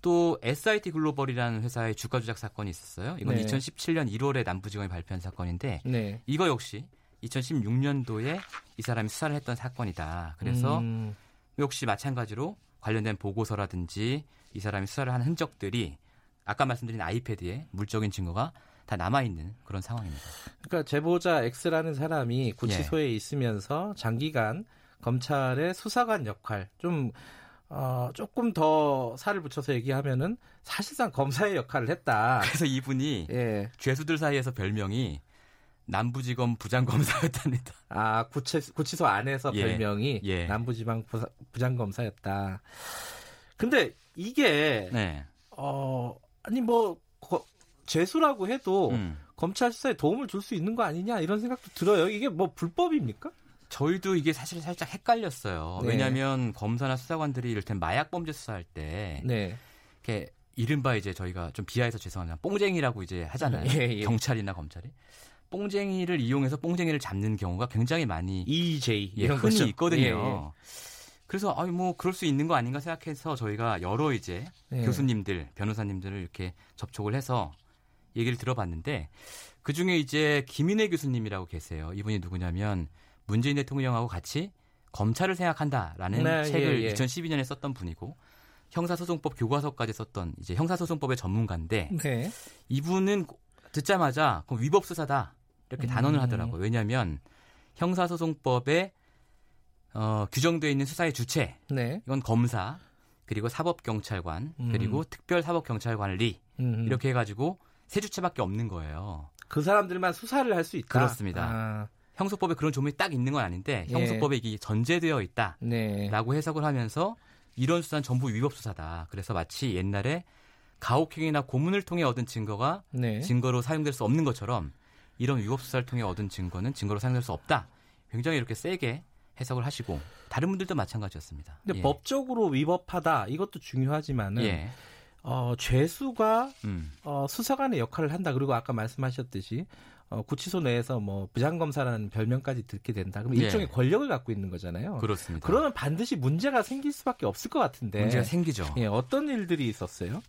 또 SIT 글로벌이라는 회사의 주가 조작 사건이 있었어요. 이건 네. 2017년 1월에 남부지검이 발표한 사건인데 네. 이거 역시 2016년도에 이 사람이 수사를 했던 사건이다. 그래서 음. 역시 마찬가지로 관련된 보고서라든지 이 사람이 수사를 한 흔적들이 아까 말씀드린 아이패드에 물적인 증거가 다 남아 있는 그런 상황입니다. 그러니까 제보자 X라는 사람이 구치소에 예. 있으면서 장기간 검찰의 수사관 역할 좀 어, 조금 더 살을 붙여서 얘기하면은 사실상 검사의 역할을 했다. 그래서 이분이 예. 죄수들 사이에서 별명이 남부지검 부장검사였답니다. 아, 구치, 구치소 안에서 예. 별명이 예. 남부지방 부장검사였다. 근데 이게 네. 어 아니 뭐 거, 재수라고 해도 음. 검찰 수사에 도움을 줄 수 있는 거 아니냐 이런 생각도 들어요. 이게 뭐 불법입니까? 저희도 이게 사실 살짝 헷갈렸어요. 네. 왜냐하면 검사나 수사관들이 이를테면 마약 범죄 수사할 때 네. 이렇게 이른바 이제 저희가 좀 비하해서 죄송하지만 뽕쟁이라고 이제 하잖아요. 예, 예. 경찰이나 검찰이. 뽕쟁이를 이용해서 뽕쟁이를 잡는 경우가 굉장히 많이 EJ 예, 흔히 거죠. 있거든요. 예, 예. 그래서 아니 뭐 그럴 수 있는 거 아닌가 생각해서 저희가 여러 이제 네. 교수님들, 변호사님들을 이렇게 접촉을 해서 얘기를 들어봤는데 그 중에 이제 김인혜 교수님이라고 계세요. 이분이 누구냐면 문재인 대통령하고 같이 검찰을 생각한다라는 네, 책을 예, 예. 2012년에 썼던 분이고 형사소송법 교과서까지 썼던 이제 형사소송법의 전문가인데 네. 이분은 듣자마자 위법 수사다 이렇게 음. 단언을 하더라고요. 왜냐하면 형사소송법에 어, 규정되어 있는 수사의 주체 네. 이건 검사 그리고 사법경찰관 음. 그리고 특별사법경찰관리 음. 이렇게 해가지고 세 주체밖에 없는 거예요. 그 사람들만 수사를 할 수 있다. 그렇습니다. 아. 형소법에 그런 조문이 딱 있는 건 아닌데 예. 형소법에 이게 전제되어 있다라고 네. 해석을 하면서 이런 수사는 전부 위법 수사다. 그래서 마치 옛날에 가혹행위나 고문을 통해 얻은 증거가 네. 증거로 사용될 수 없는 것처럼 이런 위법 수사를 통해 얻은 증거는 증거로 사용될 수 없다. 굉장히 이렇게 세게 해석을 하시고 다른 분들도 마찬가지였습니다. 근데 예. 법적으로 위법하다 이것도 중요하지만은 예. 어, 죄수가 음. 어, 수사관의 역할을 한다. 그리고 아까 말씀하셨듯이 어, 구치소 내에서 뭐 부장검사라는 별명까지 듣게 된다. 그럼 일종의 예. 권력을 갖고 있는 거잖아요. 그렇습니다. 그러면 반드시 문제가 생길 수밖에 없을 것 같은데. 문제가 생기죠. 예, 어떤 일들이 있었어요?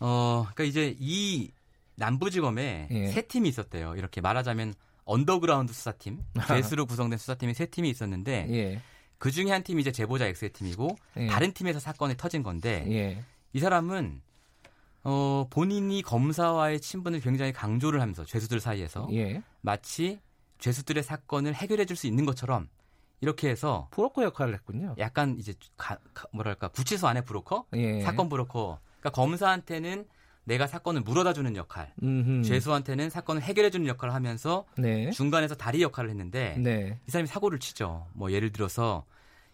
어, 그러니까 이제 이 남부지검에 예. 세 팀이 있었대요. 이렇게 말하자면 언더그라운드 수사팀, <laughs> 죄수로 구성된 수사팀이 세 팀이 있었는데 예. 그 중에 한 팀이 이제 제보자 X의 팀이고 예. 다른 팀에서 사건이 터진 건데 예. 이 사람은 어, 본인이 검사와의 친분을 굉장히 강조를 하면서 죄수들 사이에서 예. 마치 죄수들의 사건을 해결해 줄 수 있는 것처럼 이렇게 해서 브로커 역할을 했군요. 약간 이제 가, 가, 뭐랄까 구치소 안에 브로커, 예. 사건 브로커. 그러니까 검사한테는 내가 사건을 물어다 주는 역할, 음흠. 죄수한테는 사건을 해결해 주는 역할을 하면서 네. 중간에서 다리 역할을 했는데 네. 이 사람이 사고를 치죠. 뭐 예를 들어서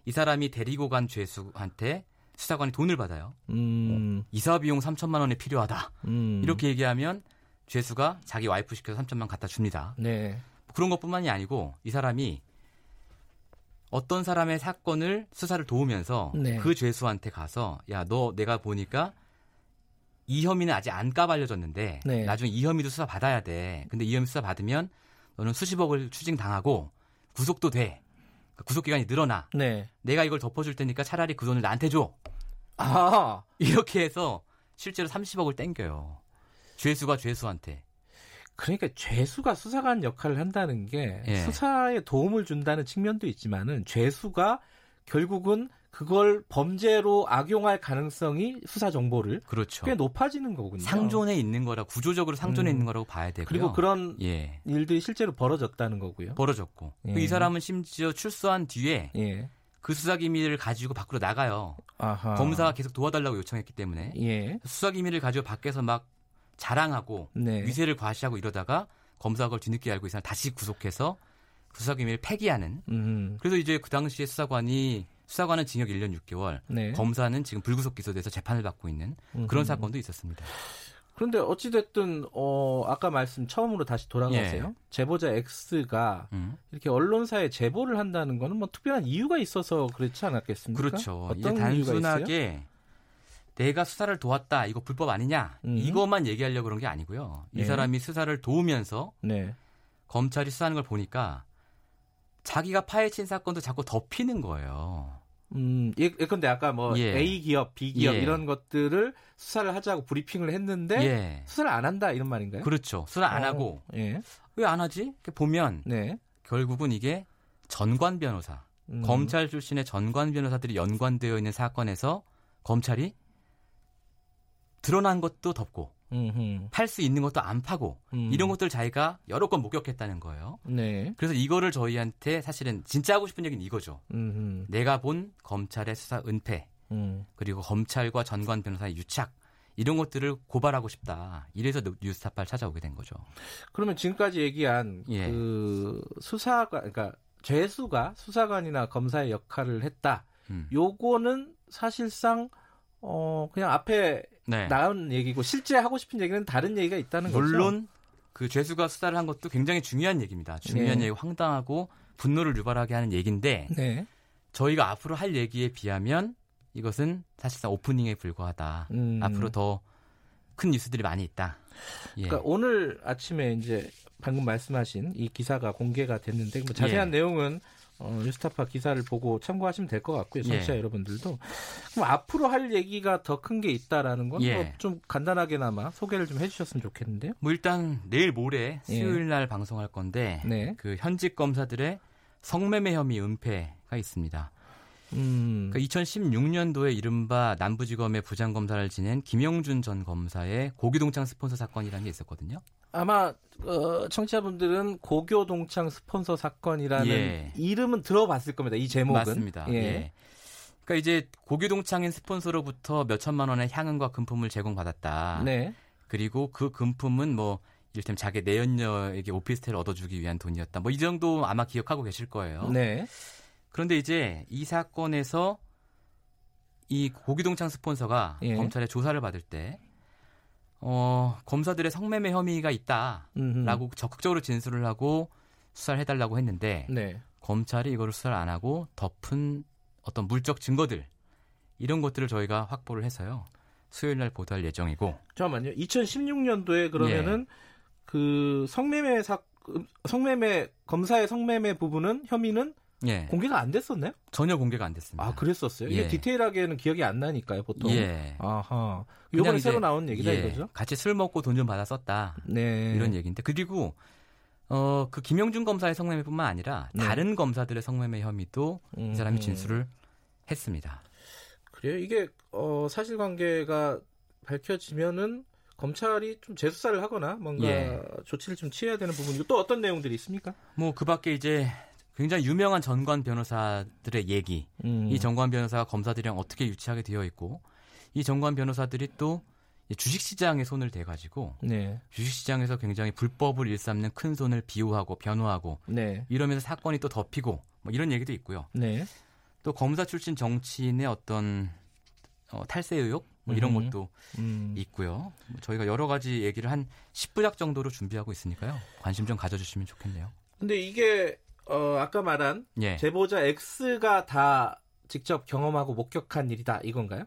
이 사람이 데리고 간 죄수한테 수사관이 돈을 받아요. 음. 어, 이사 비용 3천만 원이 필요하다. 음. 이렇게 얘기하면 죄수가 자기 와이프 시켜서 3천만 원 갖다 줍니다. 네. 그런 것뿐만이 아니고 이 사람이 어떤 사람의 사건을 수사를 도우면서 네. 그 죄수한테 가서 야 너 내가 보니까 이 혐의는 아직 안 까발려졌는데 네. 나중에 이 혐의도 수사 받아야 돼. 근데 이 혐의 수사 받으면 너는 수십억을 추징 당하고 구속도 돼. 그러니까 구속 기간이 늘어나. 네. 내가 이걸 덮어줄 테니까 차라리 그 돈을 나한테 줘. 아 <laughs> 이렇게 해서 실제로 30억을 땡겨요. 죄수가 죄수한테. 그러니까 죄수가 수사관 역할을 한다는 게 예. 수사에 도움을 준다는 측면도 있지만은 죄수가 결국은 그걸 범죄로 악용할 가능성이 수사 정보를 그렇죠. 꽤 높아지는 거군요. 상존에 있는 거라 구조적으로 상존에 음. 있는 거라고 봐야 되고요. 그리고 그런 예. 일들이 실제로 벌어졌다는 거고요. 벌어졌고 예. 이 사람은 심지어 출소한 뒤에 예. 그 수사 기밀을 가지고 밖으로 나가요. 아하. 검사가 계속 도와달라고 요청했기 때문에 예. 수사 기밀을 가지고 밖에서 막 자랑하고 네. 위세를 과시하고 이러다가 검사가 그걸 뒤늦게 알고 있으면 다시 구속해서 수사 기밀을 폐기하는. 음. 그래서 이제 그 당시에 수사관이 수사관은 징역 1년 6개월, 네. 검사는 지금 불구속 기소돼서 재판을 받고 있는 그런 음. 사건도 있었습니다. 그런데 어찌됐든, 어, 아까 말씀 처음으로 다시 돌아가세요. 예. 제보자 X가 음. 이렇게 언론사에 제보를 한다는 거는 뭐 특별한 이유가 있어서 그렇지 않았겠습니까? 그렇죠. 어떤 단순하게 내가 수사를 도왔다, 이거 불법 아니냐, 음. 이것만 얘기하려고 그런 게 아니고요. 이 네. 사람이 수사를 도우면서 네. 검찰이 수사하는 걸 보니까 자기가 파헤친 사건도 자꾸 덮이는 거예요. 음, 예, 근데 아까 뭐 예. A 기업, B 기업 예. 이런 것들을 수사를 하자고 브리핑을 했는데 예. 수사를 안 한다 이런 말인가요? 그렇죠. 수사 안 어, 하고 예. 왜 안 하지? 보면 네. 결국은 이게 전관 변호사, 음. 검찰 출신의 전관 변호사들이 연관되어 있는 사건에서 검찰이 드러난 것도 덮고 팔 수 있는 것도 안 파고 음. 이런 것들 자기가 여러 건 목격했다는 거예요. 네. 그래서 이거를 저희한테 사실은 진짜 하고 싶은 얘기는 이거죠. 음흠. 내가 본 검찰의 수사 은폐 음. 그리고 검찰과 전관 변호사의 유착 이런 것들을 고발하고 싶다. 이래서 뉴스타파를 찾아오게 된 거죠. 그러면 지금까지 얘기한 예. 그 수사가 그러니까 죄수가 수사관이나 검사의 역할을 했다. 음. 요거는 사실상 어 그냥 앞에 네. 나온 얘기고 실제 하고 싶은 얘기는 다른 얘기가 있다는 물론 거죠. 물론 그 죄수가 수사를 한 것도 굉장히 중요한 얘기입니다. 중요한 네. 얘기 황당하고 분노를 유발하게 하는 얘기인데 네. 저희가 앞으로 할 얘기에 비하면 이것은 사실상 오프닝에 불과하다. 음. 앞으로 더 큰 뉴스들이 많이 있다. 예. 그러니까 오늘 아침에 이제 방금 말씀하신 이 기사가 공개가 됐는데 뭐 자세한 예. 내용은 어, 뉴스타파 기사를 보고 참고하시면 될 것 같고요. 청취자 예. 여러분들도. 그럼 앞으로 할 얘기가 더 큰 게 있다라는 건좀 예. 뭐 간단하게나마 소개를 좀 해주셨으면 좋겠는데요. 뭐 일단 내일 모레 예. 수요일 날 방송할 건데 네. 그 현직 검사들의 성매매 혐의 은폐가 있습니다. 음. 그러니까 2016년도에 이른바 남부지검의 부장검사를 지낸 김영준 전 검사의 고기동창 스폰서 사건이라는 게 있었거든요. 아마 어, 청취자분들은 고교 동창 스폰서 사건이라는 예. 이름은 들어봤을 겁니다. 이 제목은 맞습니다. 예. 예. 그러니까 이제 고교 동창인 스폰서로부터 몇 천만 원의 향응과 금품을 제공받았다. 네. 그리고 그 금품은 뭐 이를테면 자기 내연녀에게 오피스텔을 얻어주기 위한 돈이었다. 뭐 이 정도 아마 기억하고 계실 거예요. 네. 그런데 이제 이 사건에서 이 고기동창 스폰서가 예. 검찰에 조사를 받을 때 어, 검사들의 성매매 혐의가 있다라고 음흠. 적극적으로 진술을 하고 수사를 해달라고 했는데 네. 검찰이 이거를 수사를 안 하고 덮은 어떤 물적 증거들 이런 것들을 저희가 확보를 해서요 수요일 날 보도할 예정이고 잠깐만요 2016년도에 그러면은 예. 그 성매매 사 성매매 검사의 성매매 부분은 혐의는 예. 공개가 안 됐었나요? 전혀 공개가 안 됐습니다. 아, 그랬었어요? 이게 예. 디테일하게는 기억이 안 나니까요, 보통. 예. 아하. 이번에 새로 나온 얘기다 예. 이거죠? 같이 술 먹고 돈 좀 받아 썼다. 네. 이런 얘기인데. 그리고 어, 그 김영준 검사의 성매매 뿐만 아니라 네. 다른 검사들의 성매매 혐의도 음. 이 사람이 진술을 했습니다. 그래요? 이게 어, 사실관계가 밝혀지면은 검찰이 좀 재수사를 하거나 뭔가 예. 조치를 좀 취해야 되는 부분이고 또 어떤 내용들이 있습니까? 뭐 그 밖에 이제 굉장히 유명한 전관 변호사들의 얘기, 음. 이 전관 변호사가 검사들이랑 어떻게 유치하게 되어 있고, 이 전관 변호사들이 또 주식시장에 손을 대가지고 네. 주식시장에서 굉장히 불법을 일삼는 큰 손을 비호하고 변호하고 네. 이러면서 사건이 또 덮이고 뭐 이런 얘기도 있고요. 네. 또 검사 출신 정치인의 어떤 어, 탈세 의혹 뭐 이런 음. 것도 음. 있고요. 뭐 저희가 여러 가지 얘기를 한 10부작 정도로 준비하고 있으니까요. 관심 좀 가져주시면 좋겠네요. 근데 이게 어, 아까 말한 예. 제보자 X가 다 직접 경험하고 목격한 일이다 이건가요?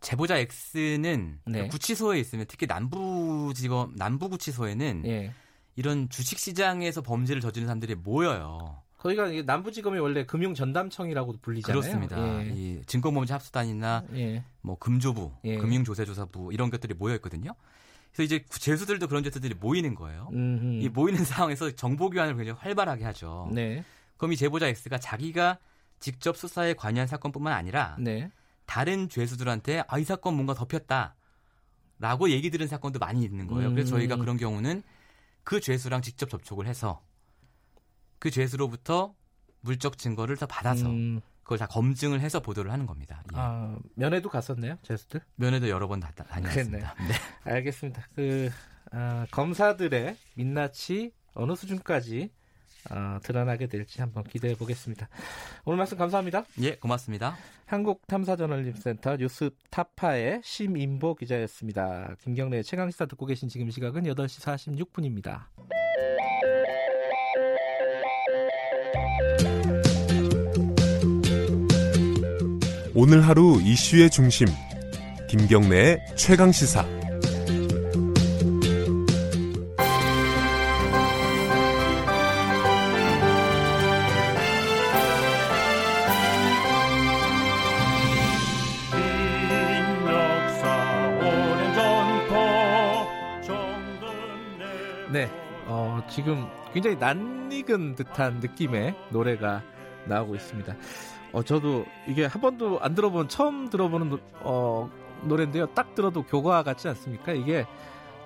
제보자 X는 네. 구치소에 있으면 특히 남부지검 남부구치소에는 예. 이런 주식시장에서 범죄를 저지른 사람들이 모여요. 거기가 남부지검이 원래 금융전담청이라고 불리잖아요. 그렇습니다. 예. 이 증권범죄 합수단이나 예. 뭐 금조부, 예. 금융조세조사부 이런 것들이 모여 있거든요. 그래서 이제 재수들도 그런 재수들이 모이는 거예요. 음흠. 이 모이는 <laughs> 상황에서 정보 교환을 굉장히 활발하게 하죠. 네. 그럼 이 제보자 X가 자기가 직접 수사에 관여한 사건뿐만 아니라 네. 다른 죄수들한테 아 이 사건 뭔가 덮였다. 라고 얘기 들은 사건도 많이 있는 거예요. 그래서 저희가 음. 그런 경우는 그 죄수랑 직접 접촉을 해서 그 죄수로부터 물적 증거를 더 받아서 음. 그걸 다 검증을 해서 보도를 하는 겁니다. 예. 아, 면회도 갔었네요, 제수들? 면회도 여러 번 다, 다녔습니다. 네. <laughs> 알겠습니다. 그 아, 검사들의 민낯이 어느 수준까지 어, 드러나게 될지 한번 기대해 보겠습니다. 오늘 말씀 감사합니다. 예, 고맙습니다. 한국탐사저널림센터 뉴스 타파의 심인보 기자였습니다. 김경래 최강시사 듣고 계신 지금 시각은 8시 46분입니다. 오늘 하루 이슈의 중심 김경래의 최강 시사 네, 어, 지금 굉장히 낯익은 듯한 느낌의 노래가 나오고 있습니다. 어, 저도 이게 한 번도 안 들어본 처음 들어보는 어, 노래인데요. 딱 들어도 교과 같지 않습니까? 이게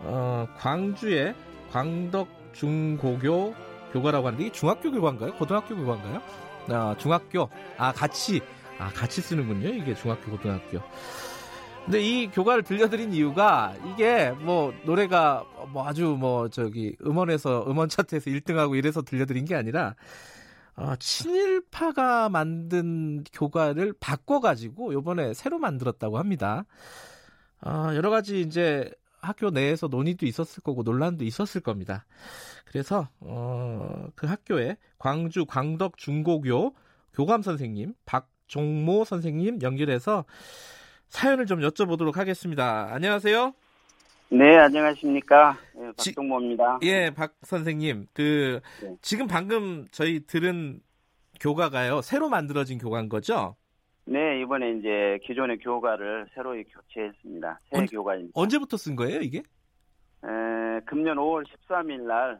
어, 광주의 광덕 중고교 교과라고 하는데 이게 중학교 교과인가요? 고등학교 교과인가요? 아, 중학교. 아, 같이 아, 같이 쓰는군요. 이게 중학교 고등학교. 근데 이 교과를 들려드린 이유가 이게 뭐 노래가 뭐 아주 뭐 저기 음원에서 음원 차트에서 1등하고 이래서 들려드린 게 아니라 어, 친일파가 만든 교과를 바꿔가지고 요번에 새로 만들었다고 합니다. 어, 여러 가지 이제 학교 내에서 논의도 있었을 거고 논란도 있었을 겁니다. 그래서 어, 그 학교에 광주 광덕 중고교 교감 선생님 박종모 선생님 연결해서 사연을 좀 여쭤보도록 하겠습니다. 안녕하세요. 네, 안녕하십니까. 네, 박종모입니다. 예, 박 선생님. 그, 네. 지금 방금 저희 들은 교과가요, 새로 만들어진 교과인 거죠? 네, 이번에 이제 기존의 교과를 새로 교체했습니다. 새 언, 교과입니다. 언제부터 쓴 거예요, 이게? 에, 금년 5월 13일 날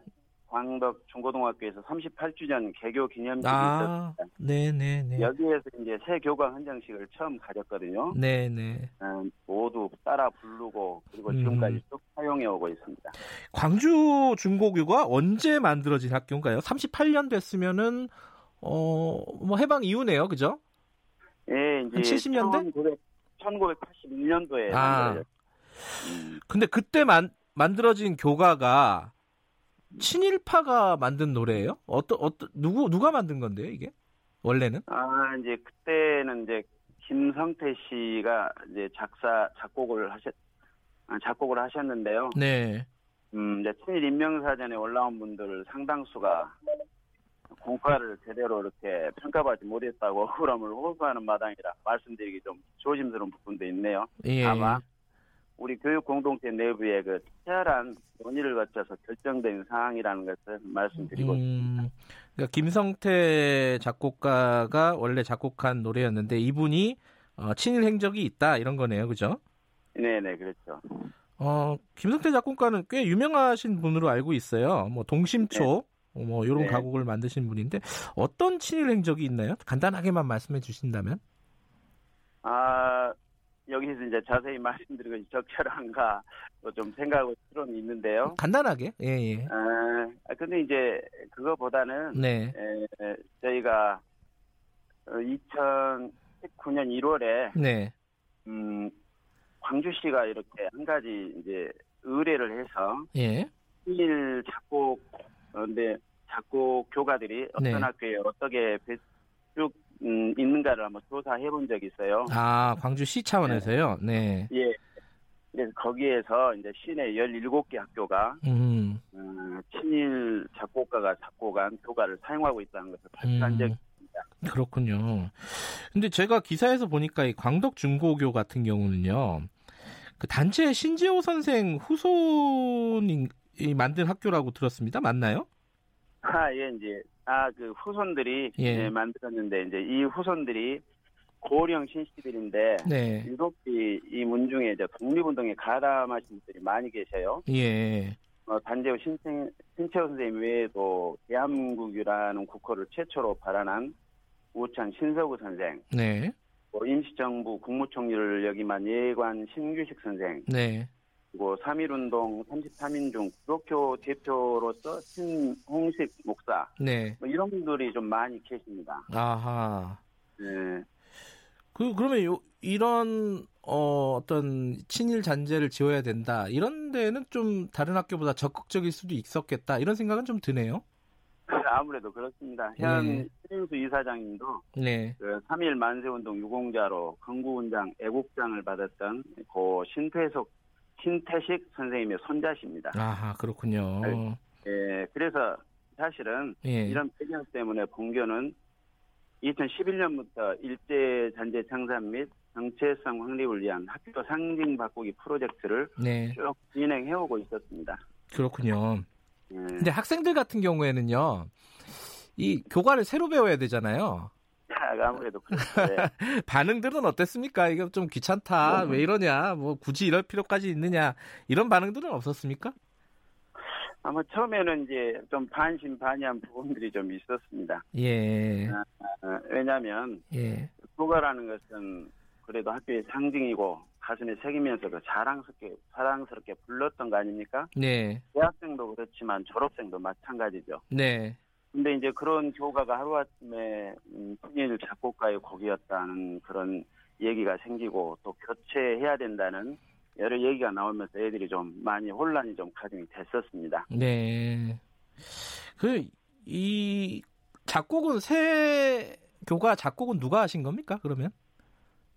광덕 중고등학교에서 38주년 개교 기념식이 아, 있었습니다. 네네네. 여기에서 이제 새 교과 헌정식을 처음 가졌거든요. 네네. 음, 모두 따라 부르고 그리고 지금까지 음. 쭉 사용해 오고 있습니다. 광주 중고교가 언제 만들어진 학교인가요? 38년 됐으면은 어뭐 해방 이후네요, 그죠? 예, 이제 70년대? 1900, 1981년도에 아. 만들어졌. 음. 근데 그때 만 만들어진 교과가 친일파가 만든 노래예요? 어떤 어떤 누구 누가 만든 건데요, 이게? 원래는? 아, 이제 그때는 이제 김성태 씨가 이제 작사 작곡을 하셨 아, 작곡을 하셨는데요. 네. 음, 이제 친일 인명사전에 올라온 분들 상당수가 공과를 제대로 이렇게 평가받지 못했다고 <laughs> 억울함을 호소하는 마당이라 말씀드리기 좀 조심스러운 부분도 있네요. 예. 아마 우리 교육 공동체 내부의 그 치열한 논의를 거쳐서 결정된 상황이라는 것을 말씀드리고 음, 있습니다. 그러니까 김성태 작곡가가 원래 작곡한 노래였는데 이분이 어, 친일 행적이 있다 이런 거네요, 그죠? 네네 그렇죠. 어, 김성태 작곡가는 꽤 유명하신 분으로 알고 있어요. 뭐 동심초 네. 뭐 이런 네. 가곡을 만드신 분인데 어떤 친일 행적이 있나요? 간단하게만 말씀해 주신다면? 아 여기서 이제 자세히 말씀드리고 적절한가 좀 생각하고 실험이 있는데요. 간단하게. 예, 예. 아, 근데 이제 그거보다는 네. 에, 저희가 2019년 어, 1월에 네. 음, 광주시가 이렇게 한 가지 이제 의뢰를 해서 예. 일 작곡 근데 작곡 교가들이 어떤 네. 학교에 어떻게 쭉 음, 있는가를 한번 조사해 본 적이 있어요. 아, 광주시 차원에서요? 네. 네. 예. 그래서 거기에서 이제 시내 17개 학교가 음. 어, 친일 작곡가가 작곡한 교가를 사용하고 있다는 것을 발표한 음. 적이 있습니다. 그렇군요. 근데 제가 기사에서 보니까 이 광덕 중고교 같은 경우는요. 그 단체 신지호 선생 후손이 만든 학교라고 들었습니다. 맞나요? 아, 예, 이제 아, 그 후손들이 예. 네, 만들었는데 이제 이 후손들이 고령 신씨들인데 네. 유독히 이 문중에 이제 독립운동에 가담하신 분들이 많이 계셔요. 예. 어, 단재호 신채, 신채호 선생님 외에도 대한민국이라는 국호를 최초로 발안한 우창 신서구 선생. 네. 뭐 임시정부 국무총리를 역임한 예관 신규식 선생. 네. 그리고 3.1운동 33인 중 기독교 대표로서 신홍식 목사. 네. 뭐 이런 분들이 좀 많이 계십니다. 아하. 네. 그, 그러면 요, 이런, 어, 어떤 친일 잔재를 지어야 된다. 이런 데는 좀 다른 학교보다 적극적일 수도 있었겠다. 이런 생각은 좀 드네요. <laughs> 아무래도 그렇습니다. 현 네. 신인수 이사장님도 네. 그 3일 만세운동 유공자로 건구훈장 애국장을 받았던 고 신태석 신태식 선생님의 손자십니다. 아하 그렇군요. 예, 그래서 사실은 예. 이런 배경 때문에 본교는 2011년부터 일제 잔재 창산 및 정체성 확립을 위한 학교 상징 바꾸기 프로젝트를 네. 쭉 진행해 오고 있었습니다. 그렇군요. 네. 근데 학생들 같은 경우에는요, 이 교과를 새로 배워야 되잖아요. 아무래도 그렇죠. 네. <laughs> 반응들은 어땠습니까? 이거 좀 귀찮다. 네. 왜 이러냐? 뭐 굳이 이럴 필요까지 있느냐? 이런 반응들은 없었습니까? 아마 처음에는 이제 좀 반신반의한 부분들이 좀 있었습니다. 예. 아, 아, 왜냐하면 예. 교과라는 것은 그래도 학교의 상징이고 가슴에 새기면서도 자랑스럽게 사랑스럽게 불렀던 거 아닙니까? 네. 대학생도 그렇지만 졸업생도 마찬가지죠. 네. 근데 이제 그런 교가가 하루아침에 음, 작곡가의 곡이었다는 그런 얘기가 생기고 또 교체해야 된다는 여러 얘기가 나오면서 애들이 좀 많이 혼란이 좀 가중이 됐었습니다. 네. 그 이 작곡은 새 교가 작곡은 누가 하신 겁니까? 그러면?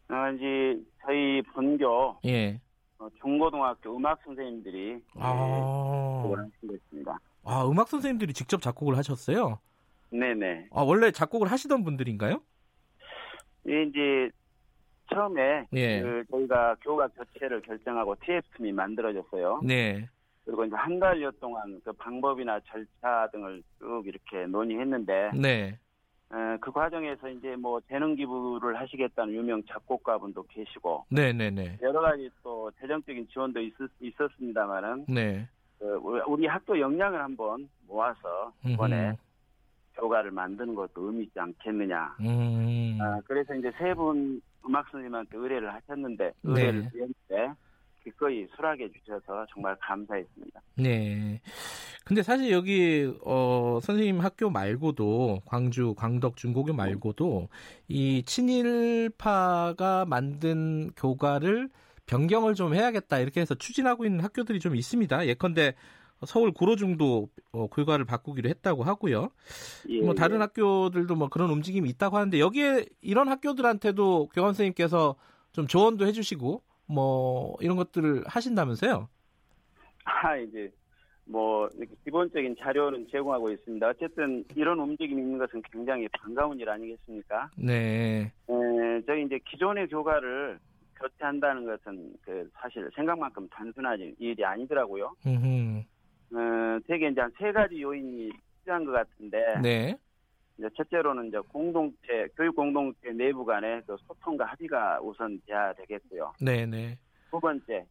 아 이제 저희 본교 예. 어, 중고등학교 음악 선생님들이 아. 네, 하신 아 음악 선생님들이 직접 작곡을 하셨어요? 네네. 아 원래 작곡을 하시던 분들인가요? 예, 이제 처음에 예. 그 저희가 교과 교체를 결정하고 TF팀이 만들어졌어요. 네. 그리고 이제 한 달여 동안 그 방법이나 절차 등을 쭉 이렇게 논의했는데 네. 에, 그 과정에서 이제 뭐 재능 기부를 하시겠다는 유명 작곡가분도 계시고 네네네. 여러 가지 또 재정적인 지원도 있, 있었습니다만은 네. 그 우리 학교 역량을 한번 모아서 이번에 교과를 만드는 것도 의미 있지 않겠느냐. 음. 아, 그래서 이제 세 분 음악 선생님한테 의뢰를 하셨는데 네. 의뢰를 네. 드렸는데 기꺼이 수락해 주셔서 정말 감사했습니다. 네. 근데 사실 여기 어 선생님 학교 말고도 광주 광덕 중고교 말고도 이 친일파가 만든 교과를 변경을 좀 해야겠다 이렇게 해서 추진하고 있는 학교들이 좀 있습니다. 예컨대 서울 구로중도 어, 교과를 바꾸기로 했다고 하고요. 예, 뭐 다른 예. 학교들도 뭐 그런 움직임이 있다고 하는데 여기에 이런 학교들한테도 교원 선생님께서 좀 조언도 해주시고 뭐 이런 것들을 하신다면서요? 아 이제 뭐 기본적인 자료는 제공하고 있습니다. 어쨌든 이런 움직임이 있는 것은 굉장히 반가운 일 아니겠습니까? 네. 에, 저희 이제 기존의 교과를 교체한다는 것은 그 사실 생각만큼 단순한 일이 아니더라고요. 음. 어, 되게 이제 한 세 가지 요인이 필요한 것 같은데. 네. 이제 첫째로는 이제 공동체, 교육 공동체 내부 간의 그 소통과 합의가 우선 돼야 되겠고요. 네네. 네. 두 번째,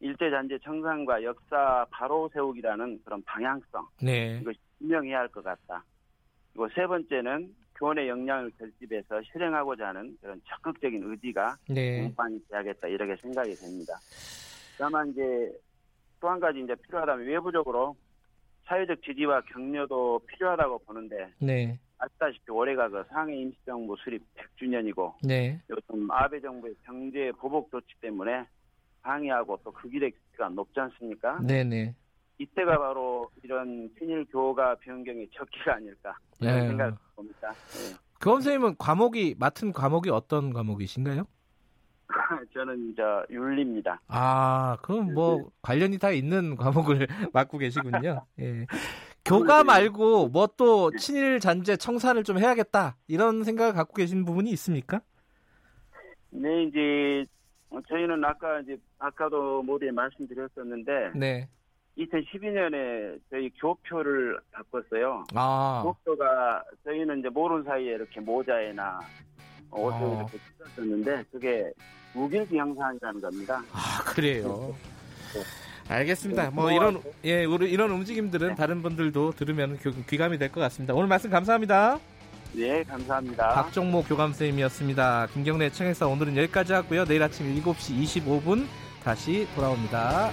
일제 잔재 청산과 역사 바로 세우기라는 그런 방향성. 네. 이거 분명해야 할 것 같다. 그리고 세 번째는 교원의 역량을 결집해서 실행하고자 하는 그런 적극적인 의지가 네. 공반이 돼야겠다 이렇게 생각이 됩니다. 다만 이제 또 한 가지 이제 필요하다면 외부적으로 사회적 지지와 격려도 필요하다고 보는데 네. 아시다시피 올해가 그 상해 임시정부 수립 100주년이고 네. 요즘 아베 정부의 경제 보복 조치 때문에 방해하고 또그 길의 기가 높지 않습니까? 네네. 네. 이때가 바로 이런 친일 교가 변경의 <laughs> 적기가 아닐까 네. 생각을 봅니다. 네. 그 선생님은 과목이 맡은 과목이 어떤 과목이신가요? <laughs> 저는 저 윤리입니다. 아, 그럼 뭐 네. 관련이 다 있는 <laughs> 과목을 <laughs> 맡고 계시군요. 예. 교가 말고 뭐 또 친일 잔재 청산을 좀 해야겠다 이런 생각을 갖고 계신 부분이 있습니까? 네, 이제 저희는 아까 이제 아까도 모두에 말씀드렸었는데 네. 2012년에 저희 교표를 바꿨어요. 아. 교표가 저희는 이제 모르는 사이에 이렇게 모자에나 옷에 아. 이렇게 찢었었는데 그게 무길기 형상이라는 겁니다. 아 그래요. 네. 알겠습니다. 뭐 이런 예 이런 움직임들은 네. 다른 분들도 들으면 귀감이 될 것 같습니다. 오늘 말씀 감사합니다. 네, 감사합니다. 박종모 교감선생님이었습니다. 김경래 청에서 오늘은 여기까지 하고요. 내일 아침 7시 25분 다시 돌아옵니다.